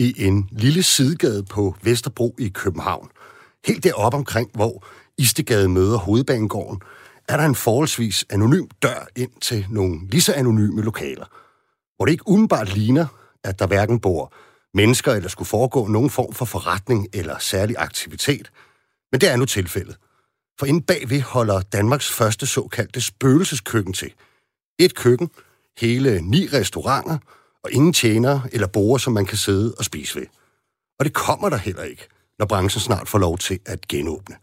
i en lille sidegade på Vesterbro i København. Helt deroppe omkring, hvor Istegade møder Hovedbanegården, er der en forholdsvis anonym dør ind til nogle lige så anonyme lokaler, hvor det ikke umiddelbart ligner, at der hverken bor mennesker eller skulle foregå nogen form for forretning eller særlig aktivitet. Men det er nu tilfældet. For inde bagved holder Danmarks første såkaldte spøgelseskøkken til. Et køkken, hele ni restauranter og ingen tjener eller borer, som man kan sidde og spise ved. Og det kommer der heller ikke, når branchen snart får lov til at genåbne.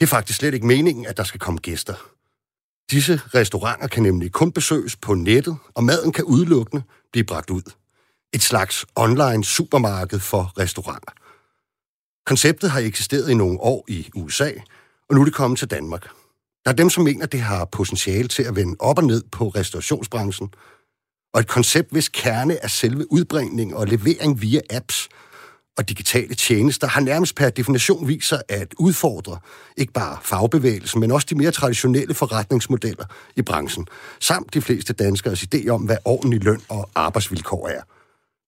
Det er faktisk slet ikke meningen, at der skal komme gæster. Disse restauranter kan nemlig kun besøges på nettet, og maden kan udelukkende blive bragt ud. Et slags online supermarked for restauranter. Konceptet har eksisteret i nogle år i USA, og nu er det kommet til Danmark. Der er dem, som mener, det har potentiale til at vende op og ned på restaurationsbranchen, og et koncept, hvis kerne er selve udbringning og levering via apps og digitale tjenester, har nærmest per definition viser at udfordre ikke bare fagbevægelsen, men også de mere traditionelle forretningsmodeller i branchen, samt de fleste danskers idé om, hvad ordentlig løn og arbejdsvilkår er.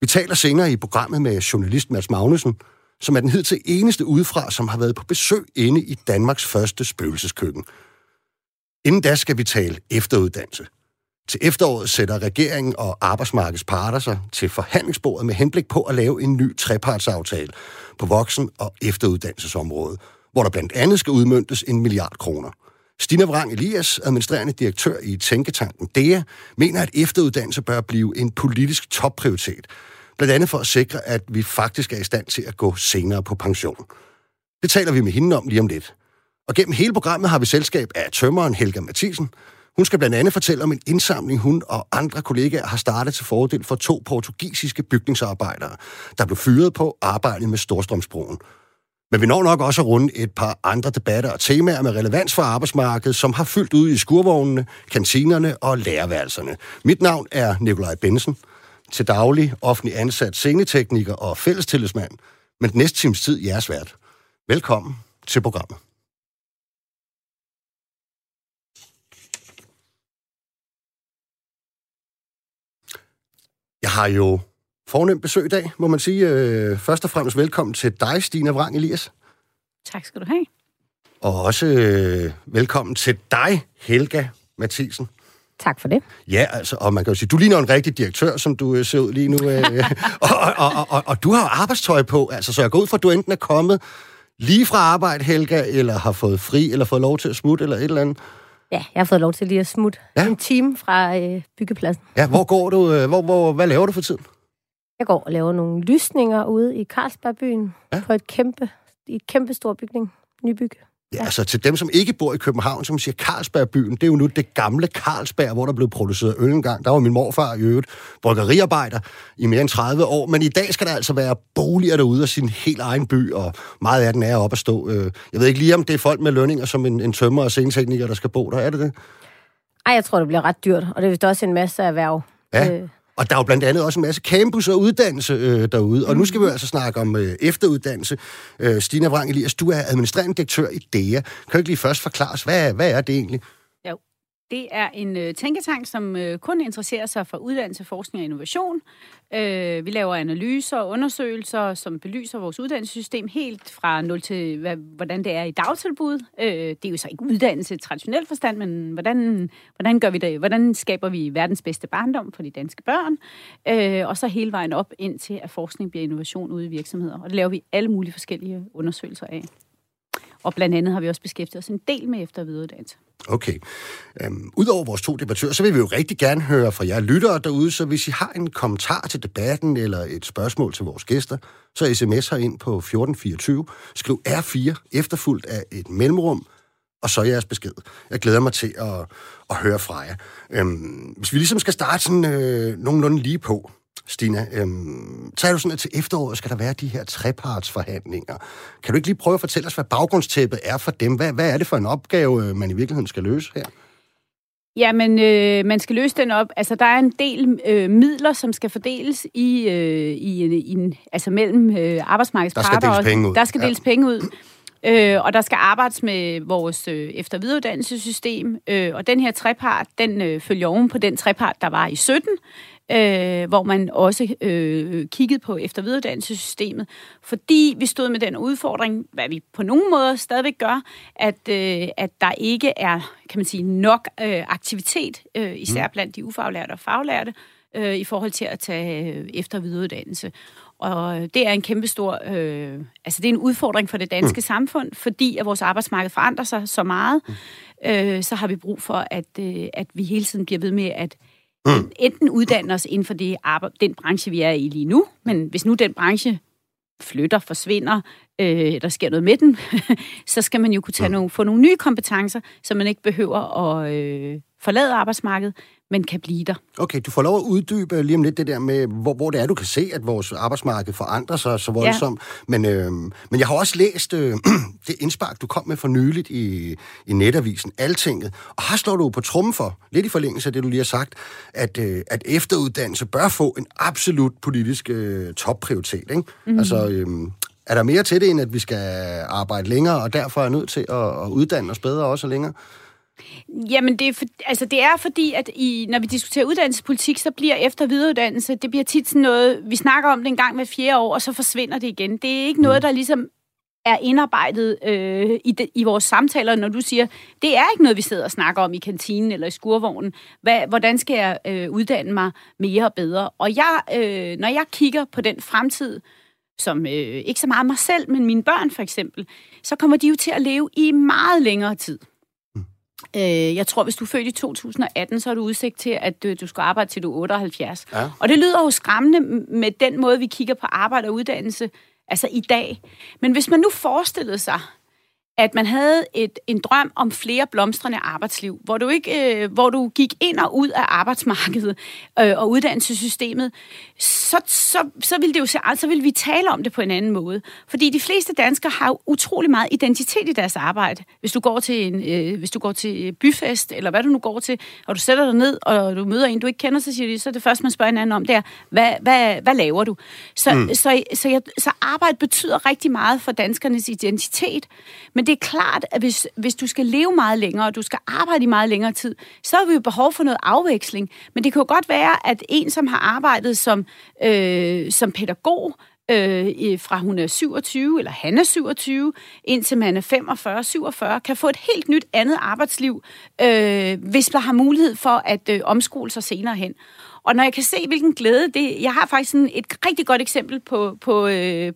Vi taler senere i programmet med journalist Mads Magnussen, som er den hidtil eneste udefra, som har været på besøg inde i Danmarks første spøgelseskøkken. Inden da skal vi tale efteruddannelse. Til efteråret sætter regeringen og arbejdsmarkedets parter sig til forhandlingsbordet med henblik på at lave en ny trepartsaftale på voksen- og efteruddannelsesområdet, hvor der blandt andet skal udmyndtes en milliard kroner. Stina Vrang Elias, administrerende direktør i Tænketanken DEA, mener, at efteruddannelse bør blive en politisk topprioritet, blandt andet for at sikre, at vi faktisk er i stand til at gå senere på pension. Det taler vi med hende om lige om lidt. Og gennem hele programmet har vi selskab af tømmeren Helga Mathisen. Hun skal blandt andet fortælle om en indsamling, hun og andre kollegaer har startet til fordel for to portugisiske bygningsarbejdere, der blev fyret på arbejdet med Storstrømsbroen. Men vi når nok også at runde et par andre debatter og temaer med relevans for arbejdsmarkedet, som har fyldt ud i skurvognene, kantinerne og læreværelserne. Mit navn er Nikolaj Bensen. Til daglig offentlig ansat scenetekniker og fællestillidsmand. Men næste times tid jeres vært. Velkommen til programmet. Jeg har jo fornemt besøg i dag, må man sige. Øh, først og fremmest velkommen til dig, Stine Vrang Elias. Tak skal du have. Og også øh, velkommen til dig, Helga Mathisen. Tak for det. Ja, altså, og man kan jo sige, du ligner en rigtig direktør, som du øh, ser ud lige nu. Øh, og, og, og, og, og du har arbejdstøj på, altså, så jeg går ud fra, at du enten er kommet lige fra arbejde, Helga, eller har fået fri, eller fået lov til at smutte, eller et eller andet. Ja, jeg har fået lov til lige at smutte Ja. en time fra øh, byggepladsen. Ja, hvor går du? Øh, hvor, hvor, hvad laver du for tiden? Jeg går og laver nogle lysninger ude i Carlsbergbyen Ja. på et kæmpe, i et kæmpe stor bygning. Nybyg. Ja, altså til dem, som ikke bor i København, som siger Carlsbergbyen, det er jo nu det gamle Carlsberg, hvor der blev produceret øl engang. Der var min morfar i øvrigt bryggeriarbejder i mere end 30 år, men i dag skal der altså være boliger derude af sin helt egen by, og meget af den er op at stå. Øh, Jeg ved ikke lige, om det er folk med lønninger som en, en tømmer og scenetekniker, der skal bo der. Er det det? Ej, jeg tror, det bliver ret dyrt, og det er vist også en masse erhverv. Ja. Øh, Og der er jo blandt andet også en masse campus og uddannelse øh, derude. Og nu skal vi jo altså snakke om øh, efteruddannelse. Øh, Stina Vrang Elias, du er administrerende direktør i DEA. Kan du ikke lige først forklare os, hvad, hvad er det egentlig? Det er en øh, tænketank, som øh, kun interesserer sig for uddannelse, forskning og innovation. Øh, vi laver analyser og undersøgelser, som belyser vores uddannelsessystem helt fra 0 til, hvad, hvordan det er i dagtilbud. Øh, det er jo så ikke uddannelse i traditionel forstand, men hvordan, hvordan gør vi det? Hvordan skaber vi verdens bedste barndom for de danske børn? Øh, og så hele vejen op ind til, at forskning bliver innovation ude i virksomheder. Og det laver vi alle mulige forskellige undersøgelser af. Og blandt andet har vi også beskæftiget os en del med efter- og videreuddannelse. Okay. Øhm, Udover vores to debattører, så vil vi jo rigtig gerne høre fra jer lyttere derude, så hvis I har en kommentar til debatten eller et spørgsmål til vores gæster, så sms ind på 1424. Skriv R4 efterfulgt af et mellemrum, og så jeres besked. Jeg glæder mig til at, at høre fra jer. Øhm, hvis vi ligesom skal starte sådan øh, nogenlunde lige på, Stina, øhm, så er jo sådan, at til efteråret skal der være de her trepartsforhandlinger. Kan du ikke lige prøve at fortælle os, hvad baggrundstæppet er for dem? Hvad, hvad er det for en opgave, øh, man i virkeligheden skal løse her? Jamen, øh, man skal løse den op. Altså, der er en del øh, midler, som skal fordeles i, øh, i, en, i en, altså mellem øh, arbejdsmarkedets Der skal deles penge ud. Der skal Ja. deles penge ud. Øh, og der skal arbejdes med vores øh, efter- og videreuddannelsessystem. Øh, og den her trepart, den øh, følger oven på den trepart, der var i 17. øh, hvor man også øh, kiggede på eftervidereuddannelsessystemet, fordi vi stod med den udfordring, hvad vi på nogen måder stadigvæk gør, at, øh, at der ikke er kan man sige, nok øh, aktivitet, øh, især mm. blandt de ufaglærte og faglærte, øh, i forhold til at tage øh, efter- og. Og det er en kæmpestor, øh, altså det er en udfordring for det danske mm. samfund, fordi at vores arbejdsmarked forandrer sig så meget, mm. øh, så har vi brug for, at, øh, at vi hele tiden bliver ved med at mm. enten uddanne os inden for det arbejde, den branche, vi er i lige nu, men hvis nu den branche flytter, forsvinder, øh, der sker noget med den, så skal man jo kunne tage mm. nogle, få nogle nye kompetencer, så man ikke behøver at øh, forlade arbejdsmarkedet, men kan blive der. Okay, du får lov at uddybe lige om lidt det der med, hvor, hvor det er, du kan se, at vores arbejdsmarked forandrer sig så voldsomt. Ja. Men, øh, men jeg har også læst øh, det indspark, du kom med for nyligt i, i netavisen Altinget, og har slået du på trummen for, lidt i forlængelse af det, du lige har sagt, at, øh, at efteruddannelse bør få en absolut politisk øh, topprioritet. Ikke? Mm. Altså, øh, er der mere til det, end at vi skal arbejde længere, og derfor er nødt til at, at uddanne os bedre også længere? Jamen, det er, for, altså, det er fordi, at i, når vi diskuterer uddannelsespolitik, så bliver efter- videreuddannelse, det bliver tit sådan noget, vi snakker om det en gang hver fjerde år, og så forsvinder det igen. Det er ikke noget, mm. der ligesom er indarbejdet øh, i, de, i vores samtaler, når du siger, det er ikke noget, vi sidder og snakker om i kantinen eller i skurvognen. Hvad, hvordan skal jeg øh, uddanne mig mere og bedre? Og jeg, øh, når jeg kigger på den fremtid, som øh, ikke så meget mig selv, men mine børn for eksempel, så kommer de jo til at leve i meget længere tid. Øh, jeg tror, hvis du er født i 2018, så har du udsigt til, at du, du skal arbejde til du er 78. Ja. Og det lyder jo skræmmende med den måde, vi kigger på arbejde og uddannelse, altså i dag. Men hvis man nu forestillede sig, at man havde et, en drøm om flere blomstrende arbejdsliv, hvor du ikke, øh, hvor du gik ind og ud af arbejdsmarkedet øh, og uddannelsessystemet, så, så, så ville det jo altså ville vi tale om det på en anden måde. Fordi de fleste danskere har jo utrolig meget identitet i deres arbejde. Hvis du går til en, øh, hvis du går til byfest, eller hvad du nu går til, og du sætter dig ned, og du møder en, du ikke kender, så siger de, så det første, man spørger hinanden om, det er, hvad, hvad, hvad laver du? Så, mm. så, så, så, jeg, så arbejde betyder rigtig meget for danskernes identitet, men det er klart, at hvis, hvis du skal leve meget længere, og du skal arbejde i meget længere tid, så har vi jo behov for noget afveksling. Men det kan jo godt være, at en, som har arbejdet som, øh, som pædagog, øh, fra hun er 27, eller han er 27, indtil man er 45-47, kan få et helt nyt andet arbejdsliv, øh, hvis man har mulighed for at øh, omskole sig senere hen. Og når jeg kan se, hvilken glæde det... Jeg har faktisk sådan et rigtig godt eksempel på, på, øh,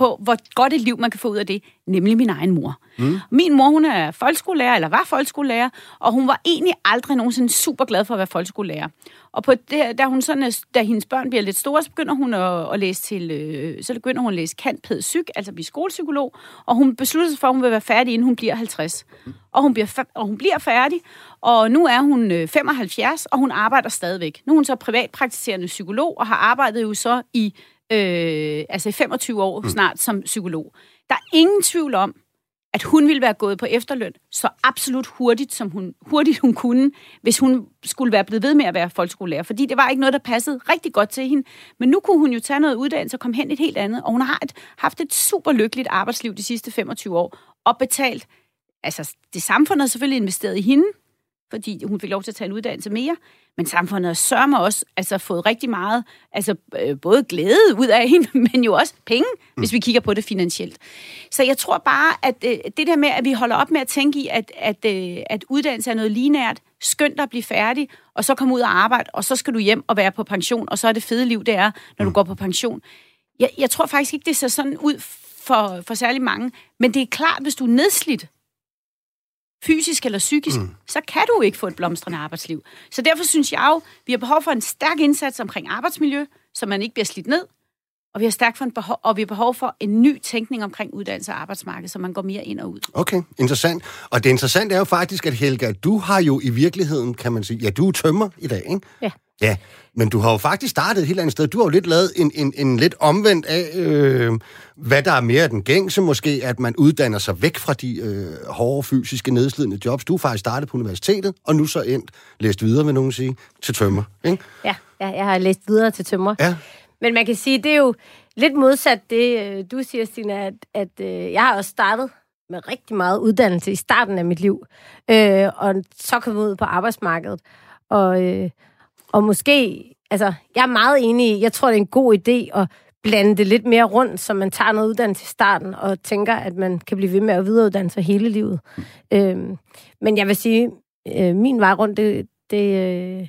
på, hvor godt et liv man kan få ud af det, nemlig min egen mor. Mm. Min mor, hun er folkeskolelærer, eller var folkeskolelærer, og hun var egentlig aldrig nogensinde super glad for at være folkeskolelærer. Og på det, da, hun sådan, da hendes børn bliver lidt store, så begynder hun at, at læse til, øh, så begynder hun at læse kant pæd psyk, altså blive skolepsykolog, og hun beslutter sig for, at hun vil være færdig, inden hun bliver 50. Mm. Og, hun bliver, og hun bliver færdig, og nu er hun øh, 75, og hun arbejder stadigvæk. Nu er hun så privatpraktiserende psykolog, og har arbejdet jo så i øh, altså i 25 år mm. snart som psykolog. Der er ingen tvivl om, at hun ville være gået på efterløn så absolut hurtigt, som hun, hurtigt hun kunne, hvis hun skulle være blevet ved med at være folkeskolelærer. Fordi det var ikke noget, der passede rigtig godt til hende. Men nu kunne hun jo tage noget uddannelse og komme hen et helt andet. Og hun har et, haft et super lykkeligt arbejdsliv de sidste 25 år. Og betalt, altså det samfundet har selvfølgelig investeret i hende, fordi hun fik lov til at tage en uddannelse mere. Men samfundet har sørme også altså, fået rigtig meget, altså øh, både glæde ud af hende, men jo også penge, mm. hvis vi kigger på det finansielt. Så jeg tror bare, at øh, det der med, at vi holder op med at tænke i, at, at, øh, at uddannelse er noget linært, skønt at blive færdig, og så komme ud og arbejde, og så skal du hjem og være på pension, og så er det fede liv, det er, når mm. du går på pension. Jeg, jeg tror faktisk ikke, det ser sådan ud for, for særlig mange, men det er klart, hvis du er nedslidt, fysisk eller psykisk, mm. så kan du ikke få et blomstrende arbejdsliv. Så derfor synes jeg jo, vi har behov for en stærk indsats omkring arbejdsmiljø, så man ikke bliver slidt ned, og vi har stærkt for en behov, og vi har behov for en ny tænkning omkring uddannelse og arbejdsmarked, så man går mere ind og ud. Okay, interessant. Og det interessante er jo faktisk, at Helga, du har jo i virkeligheden, kan man sige, ja, du er tømmer i dag, ikke? Ja. Ja, men du har jo faktisk startet et helt andet sted. Du har jo lidt lavet en, en, en lidt omvendt af, øh, hvad der er mere den gængse måske, at man uddanner sig væk fra de øh, hårde, fysiske, nedslidende jobs. Du har faktisk startet på universitetet, og nu så endt, læst videre, vil nogen sige, til tømmer, ikke? Ja, ja jeg har læst videre til tømmer. Ja. Men man kan sige, det er jo lidt modsat det, øh, du siger, Stina, at, at øh, jeg har også startet med rigtig meget uddannelse i starten af mit liv, øh, og så kom ud på arbejdsmarkedet. Og... Øh, og måske altså, jeg er meget enig i, jeg tror, det er en god idé at blande det lidt mere rundt, så man tager noget uddannelse i starten, og tænker, at man kan blive ved med at videreuddanne sig hele livet. Øh, men jeg vil sige, øh, min vej rundt, det, det, øh,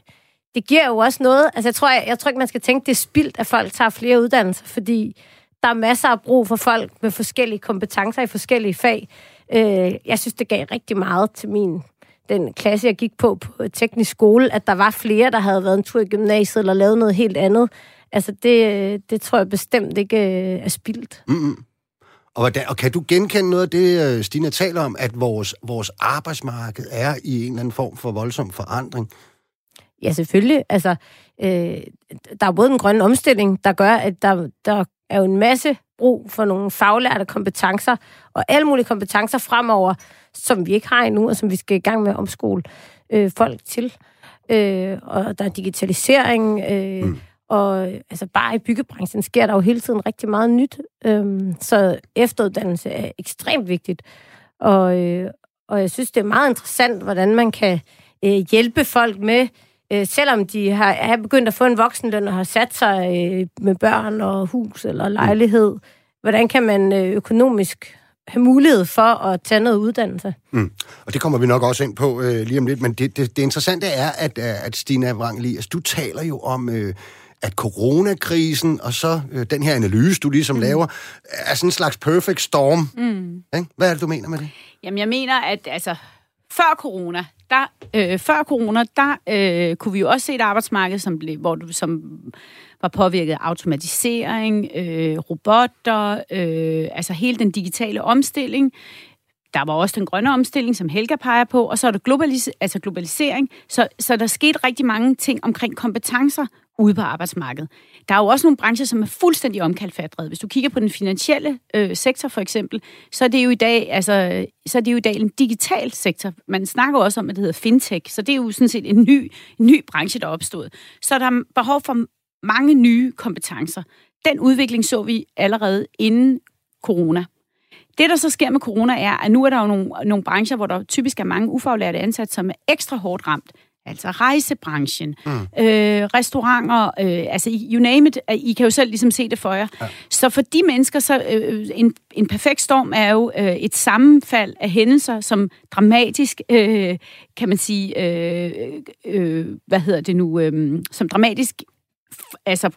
det giver jo også noget. Altså, jeg tror, jeg, jeg tror ikke, man skal tænke, det er spildt, at folk tager flere uddannelser, fordi der er masser af brug for folk med forskellige kompetencer i forskellige fag. Øh, jeg synes, det gav rigtig meget til min den klasse, jeg gik på på teknisk skole, at der var flere, der havde været en tur i gymnasiet eller lavet noget helt andet. Altså, det, det tror jeg bestemt ikke øh, er spildt. Mm-hmm. Og, hvordan, og kan du genkende noget af det, Stina Stine taler om, at vores, vores arbejdsmarked er i en eller anden form for voldsom forandring? Ja, selvfølgelig. Altså, øh, der er både en grøn omstilling, der gør, at der, der er jo en masse brug for nogle faglærte kompetencer, og alle mulige kompetencer fremover, som vi ikke har endnu, og som vi skal i gang med at omskole øh, folk til. Øh, og der er digitalisering, øh, mm. og altså bare i byggebranchen sker der jo hele tiden rigtig meget nyt. Øh, så efteruddannelse er ekstremt vigtigt. Og, øh, og jeg synes, det er meget interessant, hvordan man kan øh, hjælpe folk med øh, selvom de har, er begyndt at få en voksenløn og har sat sig øh, med børn og hus eller lejlighed, hvordan kan man øh, økonomisk have mulighed for at tage noget uddannelse. Mm. Og det kommer vi nok også ind på øh, lige om lidt, men det, det, det interessante er, at, øh, at Stina Wrangli, altså, du taler jo om... Øh, at coronakrisen og så øh, den her analyse, du ligesom mm. laver, er sådan en slags perfect storm. Mm. Hvad er det, du mener med det? Jamen, jeg mener, at altså, før corona, der, øh, før corona, der øh, kunne vi jo også se et arbejdsmarked, som, blev, hvor du, som var påvirket af automatisering, øh, robotter, øh, altså hele den digitale omstilling. Der var også den grønne omstilling, som Helga peger på, og så er der globalis- altså globalisering. Så, så der skete rigtig mange ting omkring kompetencer ude på arbejdsmarkedet. Der er jo også nogle brancher, som er fuldstændig omkalfatret. Hvis du kigger på den finansielle øh, sektor for eksempel, så er det jo i dag, altså, så er det jo i dag en digital sektor. Man snakker også om, at det hedder fintech, så det er jo sådan set en ny, en ny branche, der er opstået. Så der er behov for mange nye kompetencer. Den udvikling så vi allerede inden corona. Det, der så sker med corona, er, at nu er der jo nogle, nogle brancher, hvor der typisk er mange ufaglærte ansat, som er ekstra hårdt ramt altså rejsebranchen, mm. øh, restauranter, øh, altså you name it, I kan jo selv ligesom se det for jer. Ja. Så for de mennesker, så øh, en, en perfekt storm er jo øh, et sammenfald af hændelser, som dramatisk, øh, kan man sige, øh, øh, hvad hedder det nu, øh, som dramatisk, altså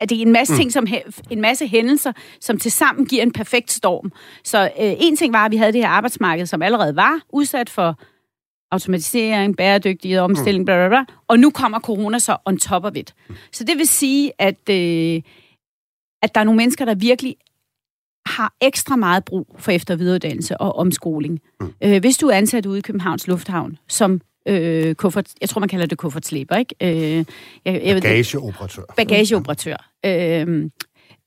at det er en masse mm. ting, som en masse hændelser, som til sammen giver en perfekt storm. Så øh, en ting var, at vi havde det her arbejdsmarked, som allerede var udsat for automatisering, bæredygtighed, omstilling, mm. bla, bla, bla. Og nu kommer corona så on top of it. Mm. Så det vil sige, at, øh, at der er nogle mennesker, der virkelig har ekstra meget brug for efter- og videreuddannelse og omskoling. Mm. Øh, hvis du er ansat ude i Københavns Lufthavn som øh, kuffert, jeg tror, man kalder det kuffertslæber, ikke? Øh, jeg, jeg bagageoperatør. Bagageoperatør. Øh,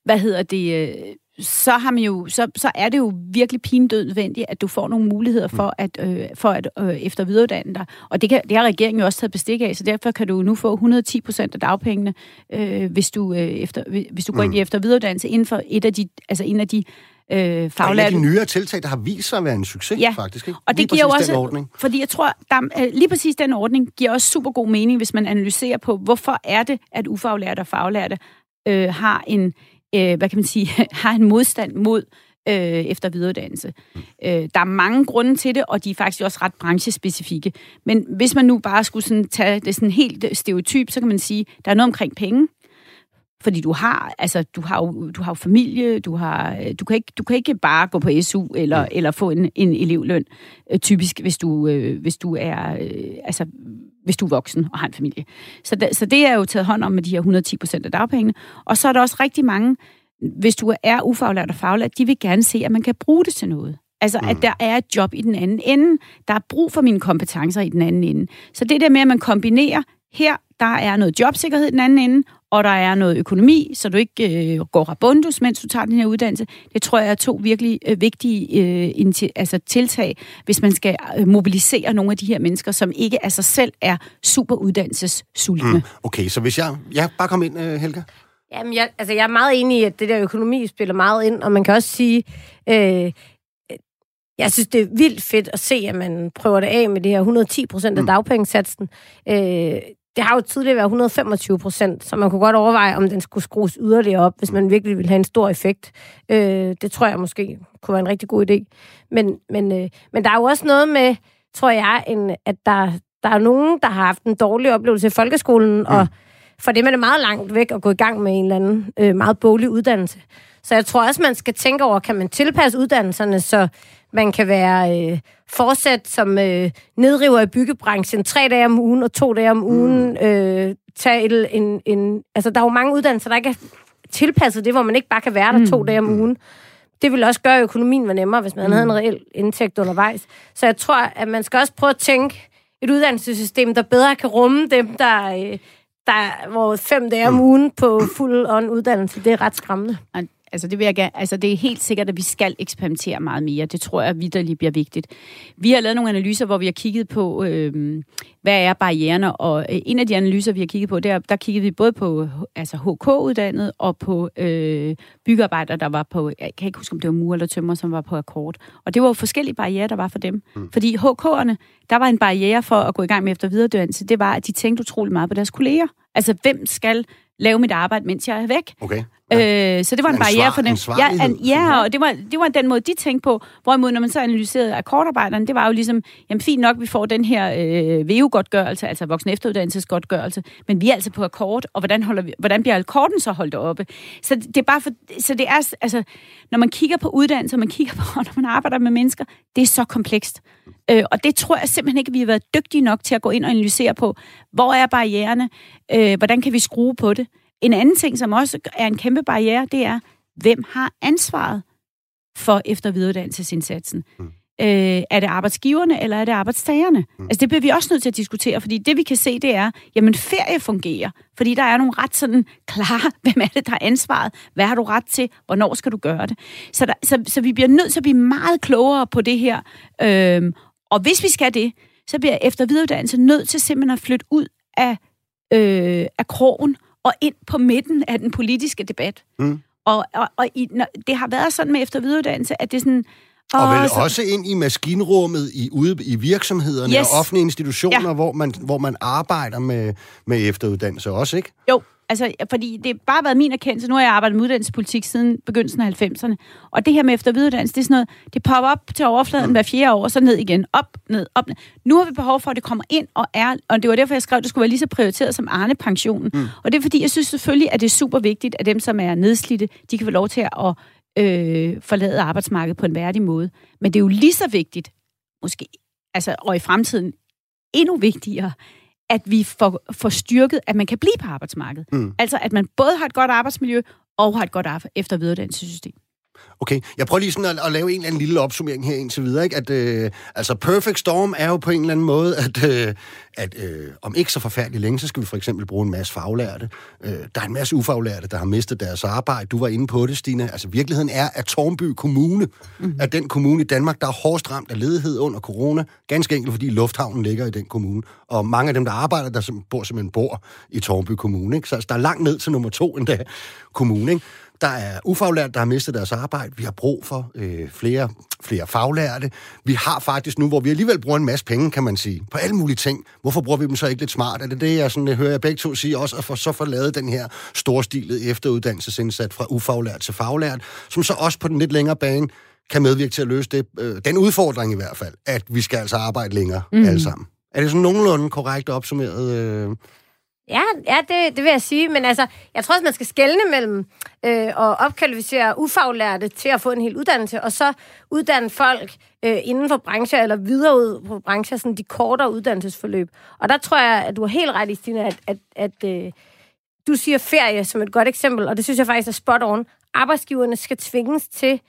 hvad hedder det? Så, har man jo, så, så er det jo virkelig pinedød nødvendigt, at du får nogle muligheder for mm. at, øh, for at øh, efter videreuddanne dig. Og det, kan, det har regeringen jo også taget bestik af, så derfor kan du nu få 110 procent af dagpengene, øh, hvis du, øh, efter, hvis du går mm. ind i efter videreuddannelse inden for et af de, altså en af de øh, faglærte... Og de nyere tiltag, der har vist sig at være en succes, ja. faktisk. Ikke? Og det giver også... ordning. Fordi jeg tror, der, øh, lige præcis den ordning giver også super god mening, hvis man analyserer på, hvorfor er det, at ufaglærte og faglærte øh, har en øh, hvad kan man sige, har en modstand mod øh, efter videreuddannelse. Øh, der er mange grunde til det, og de er faktisk også ret branchespecifikke. Men hvis man nu bare skulle sådan tage det sådan helt stereotyp, så kan man sige, der er noget omkring penge. Fordi du har, altså, du har jo, du har jo familie, du, har, du, kan ikke, du kan ikke bare gå på SU eller, mm. eller få en, en elevløn, øh, typisk, hvis du, øh, hvis du er, øh, altså, hvis du er voksen og har en familie. Så, da, så det er jo taget hånd om med de her 110 procent af dagpengene. Og så er der også rigtig mange, hvis du er ufaglært og faglært, de vil gerne se, at man kan bruge det til noget. Altså, mm. at der er et job i den anden ende. Der er brug for mine kompetencer i den anden ende. Så det der med, at man kombinerer, her der er noget jobsikkerhed i den anden ende, og der er noget økonomi, så du ikke øh, går rabundus, mens du tager den her uddannelse. Det tror jeg er to virkelig øh, vigtige øh, altså tiltag, hvis man skal øh, mobilisere nogle af de her mennesker, som ikke af sig selv er super uddannelsessultne. Mm. Okay, så hvis jeg... Jeg bare kom ind, øh, Helga. Jamen, jeg, altså, jeg er meget enig i, at det der økonomi spiller meget ind, og man kan også sige... Øh, jeg synes, det er vildt fedt at se, at man prøver det af med det her 110 procent af mm. dagpengesatsen. Øh, det har jo tidligere været 125 procent, så man kunne godt overveje, om den skulle skrues yderligere op, hvis man virkelig ville have en stor effekt. Øh, det tror jeg måske kunne være en rigtig god idé. Men, men, øh, men der er jo også noget med, tror jeg, en, at der, der er nogen, der har haft en dårlig oplevelse i folkeskolen, mm. og for dem er det meget langt væk at gå i gang med en eller anden øh, meget boglig uddannelse. Så jeg tror også, man skal tænke over, kan man tilpasse uddannelserne, så man kan være øh, fortsat som øh, nedriver i byggebranchen tre dage om ugen og to dage om ugen. Mm. Øh, tage et, en, en, altså, der er jo mange uddannelser, der ikke er tilpasset det, hvor man ikke bare kan være der mm. to dage om mm. ugen. Det ville også gøre, at økonomien var nemmere, hvis man mm. havde en reel indtægt undervejs. Så jeg tror, at man skal også prøve at tænke et uddannelsessystem, der bedre kan rumme dem, der, øh, der hvor fem dage om ugen på fuld on uddannelse. Det er ret skræmmende. Altså det, vil jeg gerne, altså det er helt sikkert, at vi skal eksperimentere meget mere. Det tror jeg vidderligt bliver vigtigt. Vi har lavet nogle analyser, hvor vi har kigget på, øh, hvad er barriererne, og øh, en af de analyser, vi har kigget på, der, der kiggede vi både på altså HK-uddannet og på øh, byggearbejdere, der var på, jeg kan ikke huske, om det var mur eller tømmer, som var på akkord. Og det var jo forskellige barriere, der var for dem. Mm. Fordi HK'erne, der var en barriere for at gå i gang med efter videreuddannelse, det var, at de tænkte utrolig meget på deres kolleger. Altså, hvem skal lave mit arbejde, mens jeg er væk? Okay. Øh, så det var en, en barriere for dem. Ja, an, ja, og det var, det var den måde, de tænkte på. Hvorimod, når man så analyserede akkordarbejderne, det var jo ligesom, jamen fint nok, vi får den her øh, VU-godtgørelse, altså voksen efteruddannelsesgodtgørelse, men vi er altså på akkord, og hvordan, holder vi, hvordan bliver akkorden så holdt oppe? Så det er bare for, så det er, altså, når man kigger på uddannelse, man kigger på, når man arbejder med mennesker, det er så komplekst. Øh, og det tror jeg simpelthen ikke, vi har været dygtige nok til at gå ind og analysere på. Hvor er barriererne? Øh, hvordan kan vi skrue på det? En anden ting, som også er en kæmpe barriere, det er, hvem har ansvaret for efter- og videreuddannelsesindsatsen? Mm. Øh, er det arbejdsgiverne, eller er det arbejdstagerne? Mm. Altså det bliver vi også nødt til at diskutere, fordi det vi kan se, det er, jamen ferie fungerer, fordi der er nogle ret sådan klare, hvem er det, der har ansvaret? Hvad har du ret til? Hvornår skal du gøre det? Så, der, så, så vi bliver nødt til at blive meget klogere på det her. Øhm, og hvis vi skal det, så bliver efter- og videreuddannelse nødt til simpelthen at flytte ud af, øh, af krogen og ind på midten af den politiske debat. Mm. Og, og, og i, når, det har været sådan med efter videreuddannelse, at det er sådan... Og, og vel så, også ind i maskinrummet i, ude i virksomhederne yes. og offentlige institutioner, ja. hvor, man, hvor man arbejder med, med efteruddannelse også, ikke? Jo, Altså, fordi det har bare været min erkendelse. Nu har jeg arbejdet med uddannelsespolitik siden begyndelsen af 90'erne. Og det her med efter videreuddannelse, det er sådan noget, det popper op til overfladen hver fjerde år, og så ned igen. Op, ned, op, ned. Nu har vi behov for, at det kommer ind og er, og det var derfor, jeg skrev, at det skulle være lige så prioriteret som Arne-pensionen. Mm. Og det er fordi, jeg synes selvfølgelig, at det er super vigtigt, at dem, som er nedslidte, de kan få lov til at øh, forlade arbejdsmarkedet på en værdig måde. Men det er jo lige så vigtigt, måske, altså, og i fremtiden endnu vigtigere, at vi får, får styrket, at man kan blive på arbejdsmarkedet. Mm. Altså, at man både har et godt arbejdsmiljø og har et godt efter- og videreuddannelsessystem. Okay, jeg prøver lige sådan at, at lave en eller anden lille opsummering her indtil videre. Ikke? At, øh, altså, Perfect Storm er jo på en eller anden måde, at, øh, at øh, om ikke så forfærdeligt længe, så skal vi for eksempel bruge en masse faglærte. Øh, der er en masse ufaglærte, der har mistet deres arbejde. Du var inde på det, Stine. Altså, virkeligheden er, at Tornby Kommune mm. er den kommune i Danmark, der er hårdest ramt af ledighed under corona. Ganske enkelt, fordi lufthavnen ligger i den kommune. Og mange af dem, der arbejder, der bor simpelthen bor i Tornby Kommune. Ikke? Så altså, der er langt ned til nummer to endda kommune. Ikke? Der er ufaglærte, der har mistet deres arbejde. Vi har brug for øh, flere, flere faglærte. Vi har faktisk nu, hvor vi alligevel bruger en masse penge, kan man sige, på alle mulige ting. Hvorfor bruger vi dem så ikke lidt smart? Er det det, jeg, sådan, jeg hører jeg begge to sige også, at for, så få lavet den her storstilede efteruddannelsesindsat fra ufaglært til faglært, som så også på den lidt længere bane kan medvirke til at løse det, øh, den udfordring i hvert fald, at vi skal altså arbejde længere mm. alle sammen. Er det sådan nogenlunde korrekt opsummeret? Øh? Ja, ja det, det vil jeg sige. Men altså, jeg tror også, man skal skelne mellem øh, at opkvalificere ufaglærte til at få en hel uddannelse, og så uddanne folk øh, inden for brancher, eller videre ud på brancher, sådan de kortere uddannelsesforløb. Og der tror jeg, at du har helt ret i, Stine, at, at, at øh, du siger ferie som et godt eksempel, og det synes jeg faktisk er spot on. Arbejdsgiverne skal tvinges til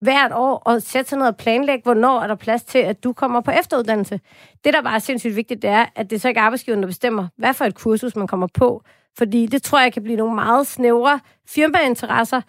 hvert år at sætte sig ned og planlægge, hvornår er der plads til, at du kommer på efteruddannelse. Det, der bare er sindssygt vigtigt, det er, at det så ikke er arbejdsgiveren, der bestemmer, hvad for et kursus man kommer på. Fordi det tror jeg kan blive nogle meget snævre firmainteresser,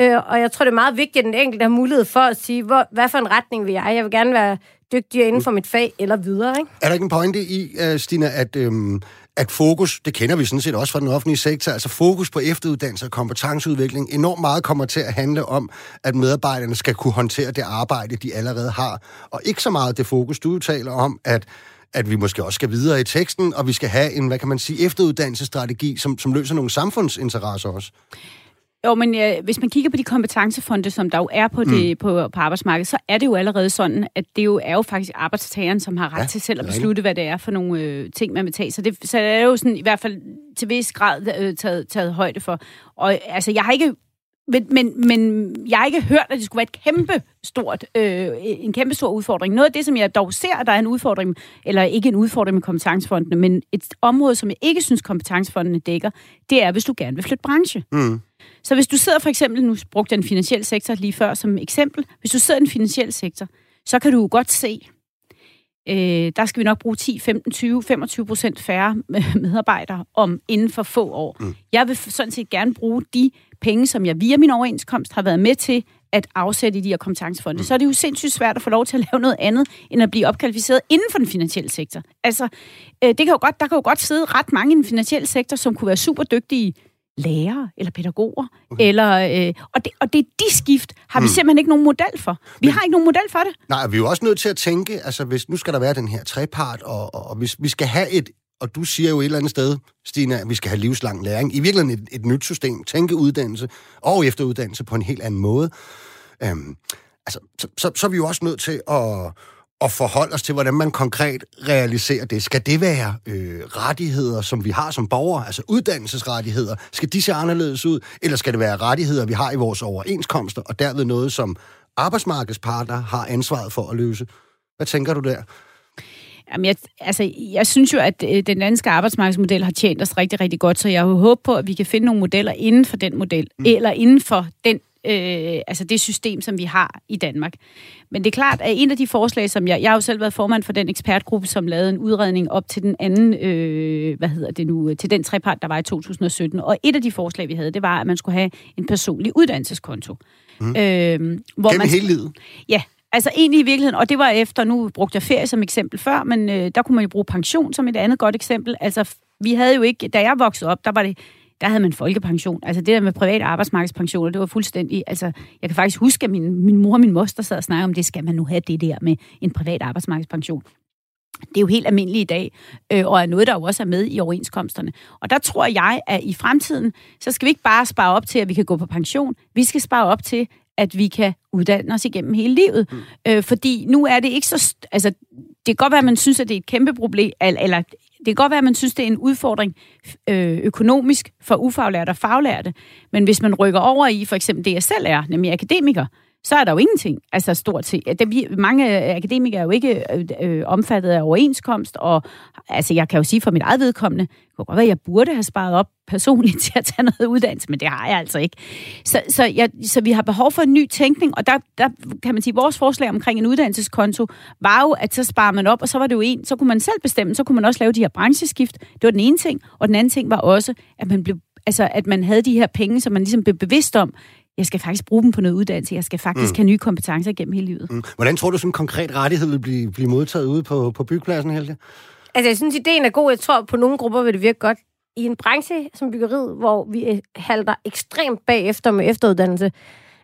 øh, og jeg tror, det er meget vigtigt, at den enkelte har mulighed for at sige, hvor, hvad for en retning vil jeg? Jeg vil gerne være dygtigere inden for mit fag, eller videre, ikke? Er der ikke en pointe i, uh, Stina, at... Øhm at fokus, det kender vi sådan set også fra den offentlige sektor, altså fokus på efteruddannelse og kompetenceudvikling enormt meget kommer til at handle om, at medarbejderne skal kunne håndtere det arbejde, de allerede har. Og ikke så meget det fokus, du taler om, at at vi måske også skal videre i teksten, og vi skal have en, hvad kan man sige, efteruddannelsesstrategi, som, som løser nogle samfundsinteresser også. Jo, men ja, hvis man kigger på de kompetencefonde, som der jo er på, det, mm. på, på arbejdsmarkedet, så er det jo allerede sådan, at det jo er jo faktisk arbejdstageren, som har ret ja, til selv at beslutte, hvad det er for nogle øh, ting, man vil tage. Så det, så det er jo sådan i hvert fald til vis grad øh, taget, taget højde for. Og altså, jeg har ikke men, men, men jeg har ikke hørt, at det skulle være et kæmpe stort, øh, en kæmpe stor udfordring. Noget af det, som jeg dog ser, at der er en udfordring, eller ikke en udfordring med kompetencefondene, men et område, som jeg ikke synes, kompetencefondene dækker, det er, hvis du gerne vil flytte branche. Mm. Så hvis du sidder for eksempel, nu brugte den finansielle sektor lige før som eksempel, hvis du sidder i den finansielle sektor, så kan du godt se, øh, der skal vi nok bruge 10, 15, 20, 25 procent færre medarbejdere om inden for få år. Mm. Jeg vil sådan set gerne bruge de penge, som jeg via min overenskomst har været med til at afsætte i de her kompetencefonde, mm. så er det jo sindssygt svært at få lov til at lave noget andet, end at blive opkvalificeret inden for den finansielle sektor. Altså, øh, det kan jo godt, der kan jo godt sidde ret mange i den finansielle sektor, som kunne være super dygtige lærere eller pædagoger. Okay. Eller, øh, og, det, og det de skift har vi hmm. simpelthen ikke nogen model for. Vi Men, har ikke nogen model for det. Nej, vi er jo også nødt til at tænke, altså hvis nu skal der være den her trepart, og, og, og hvis vi skal have et, og du siger jo et eller andet sted, Stina, at vi skal have livslang læring. I virkeligheden et, et nyt system. Tænke uddannelse og efteruddannelse på en helt anden måde. Øhm, altså, så, så, så er vi jo også nødt til at at forholde os til, hvordan man konkret realiserer det. Skal det være øh, rettigheder, som vi har som borgere, altså uddannelsesrettigheder? Skal de se anderledes ud? Eller skal det være rettigheder, vi har i vores overenskomster, og derved noget, som arbejdsmarkedspartner har ansvaret for at løse? Hvad tænker du der? Jamen, jeg, altså, jeg synes jo, at øh, den danske arbejdsmarkedsmodel har tjent os rigtig, rigtig godt, så jeg håber på, at vi kan finde nogle modeller inden for den model, mm. eller inden for den øh, altså det system, som vi har i Danmark. Men det er klart, at en af de forslag, som jeg... Jeg har jo selv været formand for den ekspertgruppe, som lavede en udredning op til den anden... Øh, hvad hedder det nu? Til den trepart, der var i 2017. Og et af de forslag, vi havde, det var, at man skulle have en personlig uddannelseskonto. Mm. Øh, hvor Gennem man, hele livet? Ja, Altså egentlig i virkeligheden, og det var efter, nu brugte jeg ferie som eksempel før, men øh, der kunne man jo bruge pension som et andet godt eksempel. Altså vi havde jo ikke, da jeg voksede op, der var det der havde man folkepension. Altså det der med private arbejdsmarkedspensioner, det var fuldstændig... Altså, jeg kan faktisk huske, at min, min mor og min moster sad og snakkede om, det skal man nu have det der med en privat arbejdsmarkedspension. Det er jo helt almindeligt i dag, øh, og er noget, der jo også er med i overenskomsterne. Og der tror jeg, at i fremtiden, så skal vi ikke bare spare op til, at vi kan gå på pension. Vi skal spare op til, at vi kan uddanne os igennem hele livet. Mm. Øh, fordi nu er det ikke så... Altså, det kan godt være, at man synes, at det er et kæmpe problem, eller det kan godt være, at man synes, det er en udfordring øh, økonomisk for ufaglærte og faglærte, men hvis man rykker over i for eksempel det, jeg selv er, nemlig akademiker, så er der jo ingenting. Altså stort set. Det, mange øh, akademikere er jo ikke øh, øh, omfattet af overenskomst, og altså, jeg kan jo sige for mit eget vedkommende, det kunne godt være, at jeg burde have sparet op personligt til at tage noget uddannelse, men det har jeg altså ikke. Så, så, jeg, så vi har behov for en ny tænkning, og der, der kan man sige, vores forslag omkring en uddannelseskonto var jo, at så sparer man op, og så var det jo en, så kunne man selv bestemme, så kunne man også lave de her brancheskift. Det var den ene ting, og den anden ting var også, at man blev altså at man havde de her penge, som man ligesom blev bevidst om, jeg skal faktisk bruge dem på noget uddannelse, jeg skal faktisk mm. have nye kompetencer gennem hele livet. Mm. Hvordan tror du, sådan en konkret rettighed vil blive, blive modtaget ude på, på byggepladsen, Helge? Altså, jeg synes, ideen er god. Jeg tror, på nogle grupper vil det virke godt. I en branche som byggeriet, hvor vi halter ekstremt bagefter med efteruddannelse,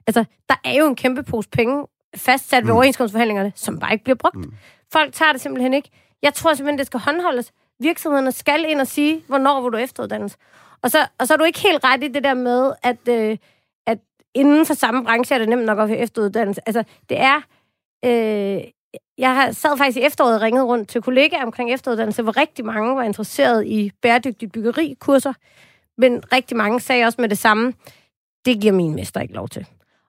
altså, der er jo en kæmpe pose penge fastsat ved mm. overenskomstforhandlingerne, som bare ikke bliver brugt. Mm. Folk tager det simpelthen ikke. Jeg tror simpelthen, det skal håndholdes. Virksomhederne skal ind og sige, hvornår vil du efteruddannes. Og så, og så er du ikke helt ret i det der med, at... Øh, inden for samme branche er det nemt nok at få efteruddannelse. Altså, det er... Øh, jeg har sad faktisk i efteråret og ringet rundt til kollegaer omkring efteruddannelse, hvor rigtig mange var interesseret i bæredygtig byggerikurser, men rigtig mange sagde også med det samme, det giver min mester ikke lov til.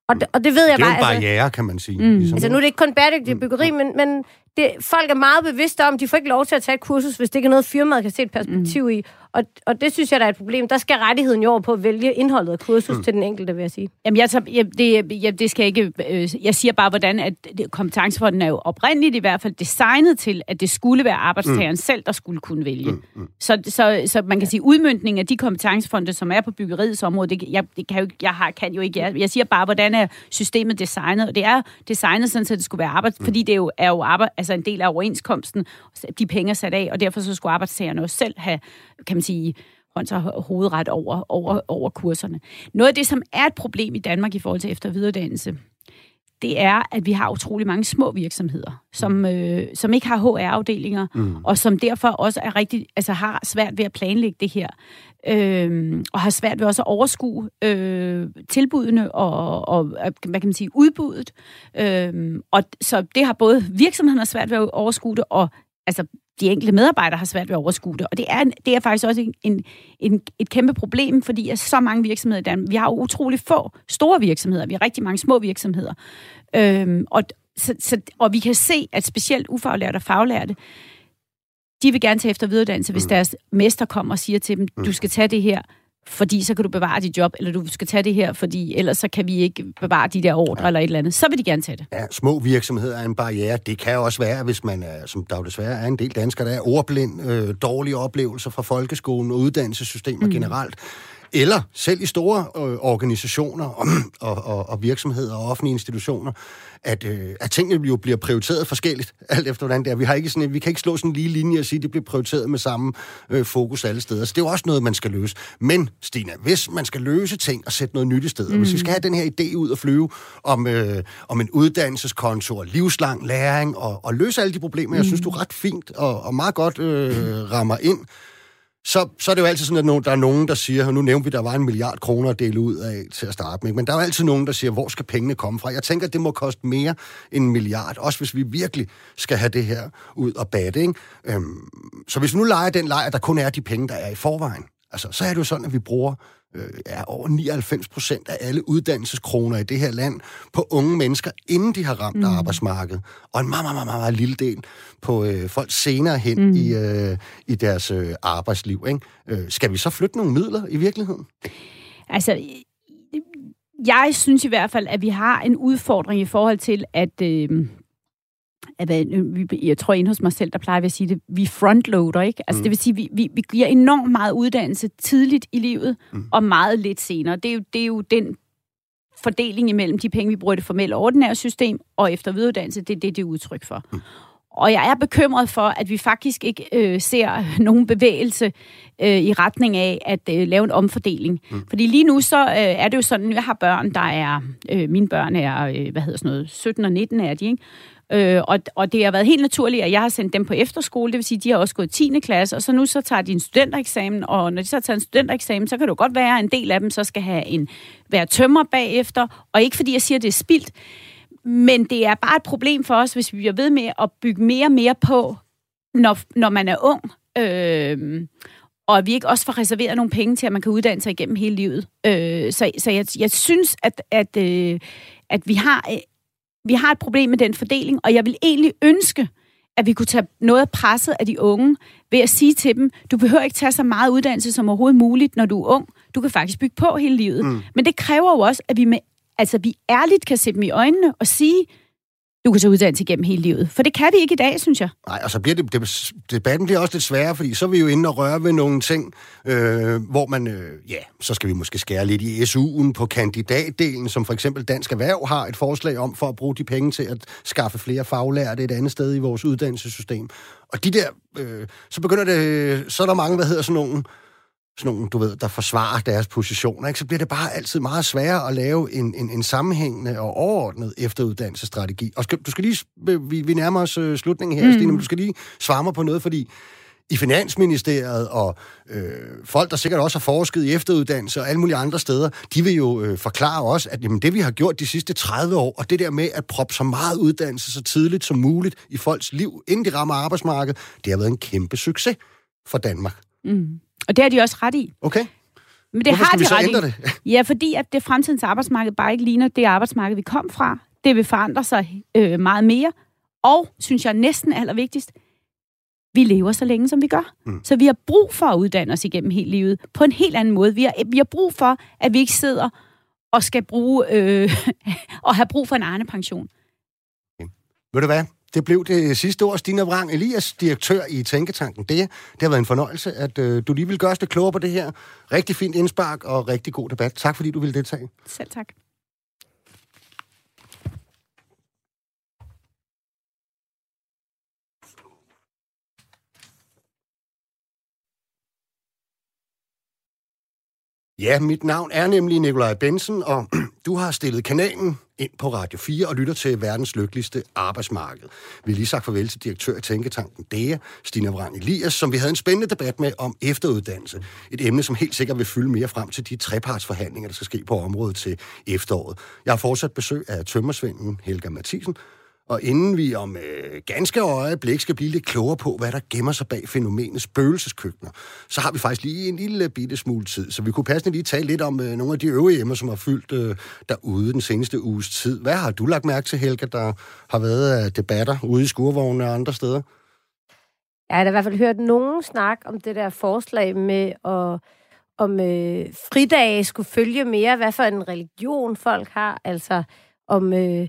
Og det, og det ved jeg bare... Det er jo en altså- barriere, altså, kan man sige. Mm. Ligesom. Altså nu er det ikke kun bæredygtig mm. byggeri, mm. men, men det, folk er meget bevidste om, de får ikke lov til at tage et kursus, hvis det ikke er noget, firmaet kan se et perspektiv mm. i. Og, og det synes jeg, der er et problem. Der skal rettigheden jo over på at vælge indholdet af kursus mm. til den enkelte, vil jeg sige. Jamen, jeg, tager, jeg, det, jeg, det skal ikke... Øh, jeg siger bare, hvordan at kompetencefonden er jo oprindeligt i hvert fald designet til, at det skulle være arbejdstageren mm. selv, der skulle kunne vælge. Mm. Mm. Så, så, så man kan sige, udmyndning af de kompetencefonde, som er på byggeriets område, det, jeg, det kan jo, jeg har, kan jo ikke... Jeg, jeg siger bare, hvordan er systemet designet, og det er designet sådan, at det skulle være arbejde, mm. fordi det er jo, er jo arbejde, altså en del af overenskomsten, de penge er sat af, og derfor så skulle arbejdstagerne også selv have, kan man sige, hånds og hovedret over, over, over kurserne. Noget af det, som er et problem i Danmark i forhold til efter- og videreuddannelse, det er, at vi har utrolig mange små virksomheder, som, øh, som ikke har HR-afdelinger, mm. og som derfor også er rigtig, altså har svært ved at planlægge det her, øh, og har svært ved også at overskue øh, tilbudene og, og, hvad kan man sige, udbuddet. Øh, og så det har både virksomhederne svært ved at overskue det, og altså de enkelte medarbejdere har svært ved at overskue det. Og det er, det er faktisk også en, en, et kæmpe problem, fordi er så mange virksomheder i Danmark, vi har utrolig få store virksomheder, vi har rigtig mange små virksomheder. Øhm, og, så, så, og vi kan se, at specielt ufaglærte og faglærte, de vil gerne tage efter videreuddannelse, hvis mm. deres mester kommer og siger til dem, du skal tage det her, fordi så kan du bevare dit job, eller du skal tage det her, fordi ellers så kan vi ikke bevare de der ordre ja. eller et eller andet. Så vil de gerne tage det. Ja, små virksomheder er en barriere. Det kan også være, hvis man er, som der jo desværre er en del danskere, der er ordblind, øh, dårlige oplevelser fra folkeskolen og uddannelsessystemer mm. generelt eller selv i store øh, organisationer og, og, og, og virksomheder og offentlige institutioner, at, øh, at tingene jo bliver prioriteret forskelligt, alt efter hvordan det er. Vi, har ikke sådan, vi kan ikke slå sådan en lige linje og sige, at det bliver prioriteret med samme øh, fokus alle steder. Så det er jo også noget, man skal løse. Men, Stina, hvis man skal løse ting og sætte noget nyt i stedet, mm. hvis vi skal have den her idé ud og flyve om, øh, om en uddannelseskonto og livslang læring og, og løse alle de problemer, mm. jeg synes, du ret fint og, og meget godt øh, rammer ind, så, så er det jo altid sådan, at der er nogen, der siger, og nu nævnte vi, at der var en milliard kroner at dele ud af til at starte med, men der er jo altid nogen, der siger, hvor skal pengene komme fra? Jeg tænker, at det må koste mere end en milliard, også hvis vi virkelig skal have det her ud og batte. Ikke? Øhm, så hvis vi nu leger den lejer, der kun er de penge, der er i forvejen, altså, så er det jo sådan, at vi bruger øh, er over 99 procent af alle uddannelseskroner i det her land på unge mennesker, inden de har ramt mm. arbejdsmarkedet. Og en meget, meget, meget, meget lille del på øh, folk senere hen mm. i, øh, i deres øh, arbejdsliv. Ikke? Øh, skal vi så flytte nogle midler i virkeligheden? Altså, jeg synes i hvert fald, at vi har en udfordring i forhold til, at... Øh, at, jeg tror ind hos mig selv, der plejer vi at sige det, vi frontloader, ikke? Altså mm. det vil sige, vi, vi, vi giver enormt meget uddannelse tidligt i livet, mm. og meget lidt senere. Det er, jo, det er jo den fordeling imellem de penge, vi bruger i det formelle ordinære system, og efter videreuddannelse, det er det, det er udtryk for. Mm. Og jeg er bekymret for, at vi faktisk ikke øh, ser nogen bevægelse øh, i retning af at øh, lave en omfordeling. Mm. Fordi lige nu så øh, er det jo sådan, at jeg har børn, der er, øh, mine børn er, øh, hvad hedder sådan noget, 17 og 19 er de, ikke? Øh, og, og det har været helt naturligt, at jeg har sendt dem på efterskole, det vil sige, at de har også gået 10. klasse, og så nu så tager de en studentereksamen, og når de så har taget en studentereksamen, så kan det jo godt være, at en del af dem så skal have en, være tømmer bagefter, og ikke fordi jeg siger, at det er spildt, men det er bare et problem for os, hvis vi bliver ved med at bygge mere og mere på, når, når man er ung. Øh, og at vi ikke også får reserveret nogle penge til, at man kan uddanne sig igennem hele livet. Øh, så så jeg, jeg synes, at, at, øh, at vi har vi har et problem med den fordeling, og jeg vil egentlig ønske, at vi kunne tage noget af presset af de unge ved at sige til dem, du behøver ikke tage så meget uddannelse som overhovedet muligt, når du er ung. Du kan faktisk bygge på hele livet. Mm. Men det kræver jo også, at vi, med, altså, vi ærligt kan se dem i øjnene og sige, du kan tage uddannelse igennem hele livet. For det kan vi ikke i dag, synes jeg. Nej, og så bliver det, det, debatten bliver også lidt sværere, fordi så er vi jo inde og røre ved nogle ting, øh, hvor man, øh, ja, så skal vi måske skære lidt i SU'en på kandidatdelen, som for eksempel Dansk Erhverv har et forslag om, for at bruge de penge til at skaffe flere faglærte et andet sted i vores uddannelsessystem. Og de der, øh, så begynder det, så er der mange, hvad hedder sådan nogle, sådan nogle, du ved, der forsvarer deres positioner, ikke? så bliver det bare altid meget sværere at lave en, en, en sammenhængende og overordnet efteruddannelsesstrategi. Og skal, du skal lige, vi, vi nærmer os uh, slutningen her, mm. Stine, men du skal lige svare mig på noget, fordi i Finansministeriet og øh, folk, der sikkert også har forsket i efteruddannelse og alle mulige andre steder, de vil jo øh, forklare os, at jamen, det vi har gjort de sidste 30 år, og det der med at proppe så meget uddannelse så tidligt som muligt i folks liv, inden de rammer arbejdsmarkedet, det har været en kæmpe succes for Danmark. Mm. Og det har de også ret i. Okay. Men det Hvorfor har de så ret ændre i. det? Ja, fordi at det fremtidens arbejdsmarked bare ikke ligner det arbejdsmarked, vi kom fra. Det vil forandre sig øh, meget mere. Og, synes jeg næsten allervigtigst, vi lever så længe, som vi gør. Mm. Så vi har brug for at uddanne os igennem hele livet på en helt anden måde. Vi har, vi har brug for, at vi ikke sidder og skal bruge øh, og have brug for en egen pension. Okay. Ved du hvad? Det blev det sidste ord. Stine Vrang Elias, direktør i Tænketanken. Det, det har været en fornøjelse, at øh, du lige vil gøre os det klogere på det her. Rigtig fint indspark og rigtig god debat. Tak fordi du ville deltage. Selv tak. Ja, mit navn er nemlig Nikolaj Bensen, og du har stillet kanalen ind på Radio 4 og lytter til verdens lykkeligste arbejdsmarked. Vi har lige sagt farvel til direktør i Tænketanken DEA, Stine Vrang Elias, som vi havde en spændende debat med om efteruddannelse. Et emne, som helt sikkert vil fylde mere frem til de trepartsforhandlinger, der skal ske på området til efteråret. Jeg har fortsat besøg af tømmersvenden Helga Mathisen, og inden vi om øh, ganske øjeblik skal blive lidt klogere på, hvad der gemmer sig bag fænomenet spøgelseskøkkener, så har vi faktisk lige en lille bitte smule tid. Så vi kunne passende lige tale lidt om øh, nogle af de øvrige emner, som har fyldt øh, derude den seneste uges tid. Hvad har du lagt mærke til, Helga, der har været af debatter ude i skurvognene og andre steder? Jeg har i hvert fald hørt nogen snak om det der forslag med at om øh, fridage skulle følge mere, hvad for en religion folk har, altså om... Øh,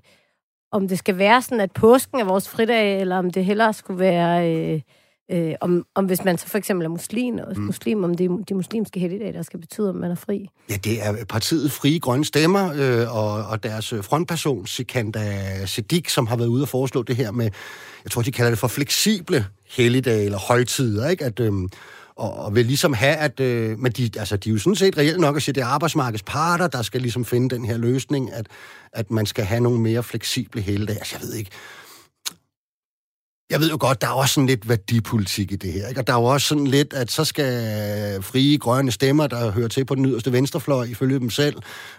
om det skal være sådan, at påsken er vores fridag, eller om det hellere skulle være, øh, øh, om, om hvis man så for eksempel er muslim, og mm. muslim om det er de muslimske helligdage, der skal betyde, om man er fri. Ja, det er partiet Frie Grønne Stemmer, øh, og, og deres frontperson, Sikanda Siddiq, som har været ude og foreslå det her med, jeg tror, de kalder det for fleksible helligdage, eller højtider, ikke? At, øh, og, og vil ligesom have, at... Øh, men de, altså, de er jo sådan set reelt nok at sige, at det er arbejdsmarkedets parter, der skal ligesom finde den her løsning, at, at man skal have nogle mere fleksible helgedage. Altså, jeg ved ikke... Jeg ved jo godt, der er også sådan lidt værdipolitik i det her. Ikke? Og der er jo også sådan lidt, at så skal frie grønne stemmer, der hører til på den yderste venstrefløj, ifølge dem selv,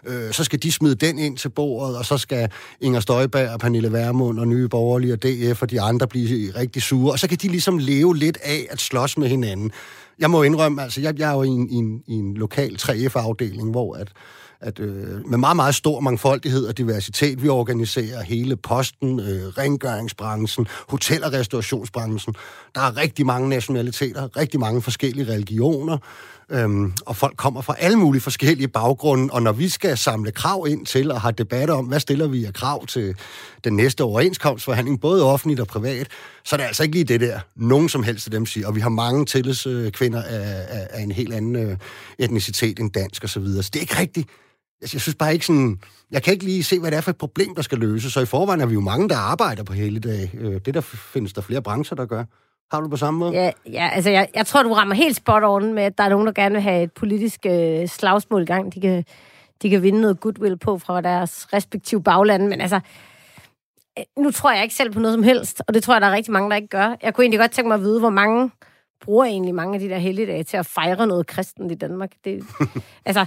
øh, så skal de smide den ind til bordet, og så skal Inger Støjberg og Pernille Vermund og Nye Borgerlige og DF og de andre blive rigtig sure. Og så kan de ligesom leve lidt af at slås med hinanden jeg må indrømme, altså jeg, jeg er jo i en, i en, i en lokal 3F-afdeling, hvor at, at øh, med meget, meget stor mangfoldighed og diversitet, vi organiserer hele posten, øh, rengøringsbranchen, hotel- og restaurationsbranchen. Der er rigtig mange nationaliteter, rigtig mange forskellige religioner, Øhm, og folk kommer fra alle mulige forskellige baggrunde, og når vi skal samle krav ind til og have debatter om, hvad stiller vi af krav til den næste overenskomstforhandling, både offentligt og privat, så er det altså ikke lige det der, nogen som helst af dem siger. Og vi har mange tillidskvinder af, af, af en helt anden øh, etnicitet end dansk osv. Så, videre. så det er ikke rigtigt jeg synes bare ikke sådan... Jeg kan ikke lige se, hvad det er for et problem, der skal løses. Så i forvejen er vi jo mange, der arbejder på hele dag. Øh, det der findes der flere brancher, der gør. Har du på samme måde? Ja, ja altså jeg, jeg tror, du rammer helt spot on med, at der er nogen, der gerne vil have et politisk øh, slagsmål i gang. De kan, de kan vinde noget goodwill på fra deres respektive baglande, men altså, øh, nu tror jeg ikke selv på noget som helst, og det tror jeg, der er rigtig mange, der ikke gør. Jeg kunne egentlig godt tænke mig at vide, hvor mange bruger egentlig mange af de der helligdage til at fejre noget kristent i Danmark. Det, altså,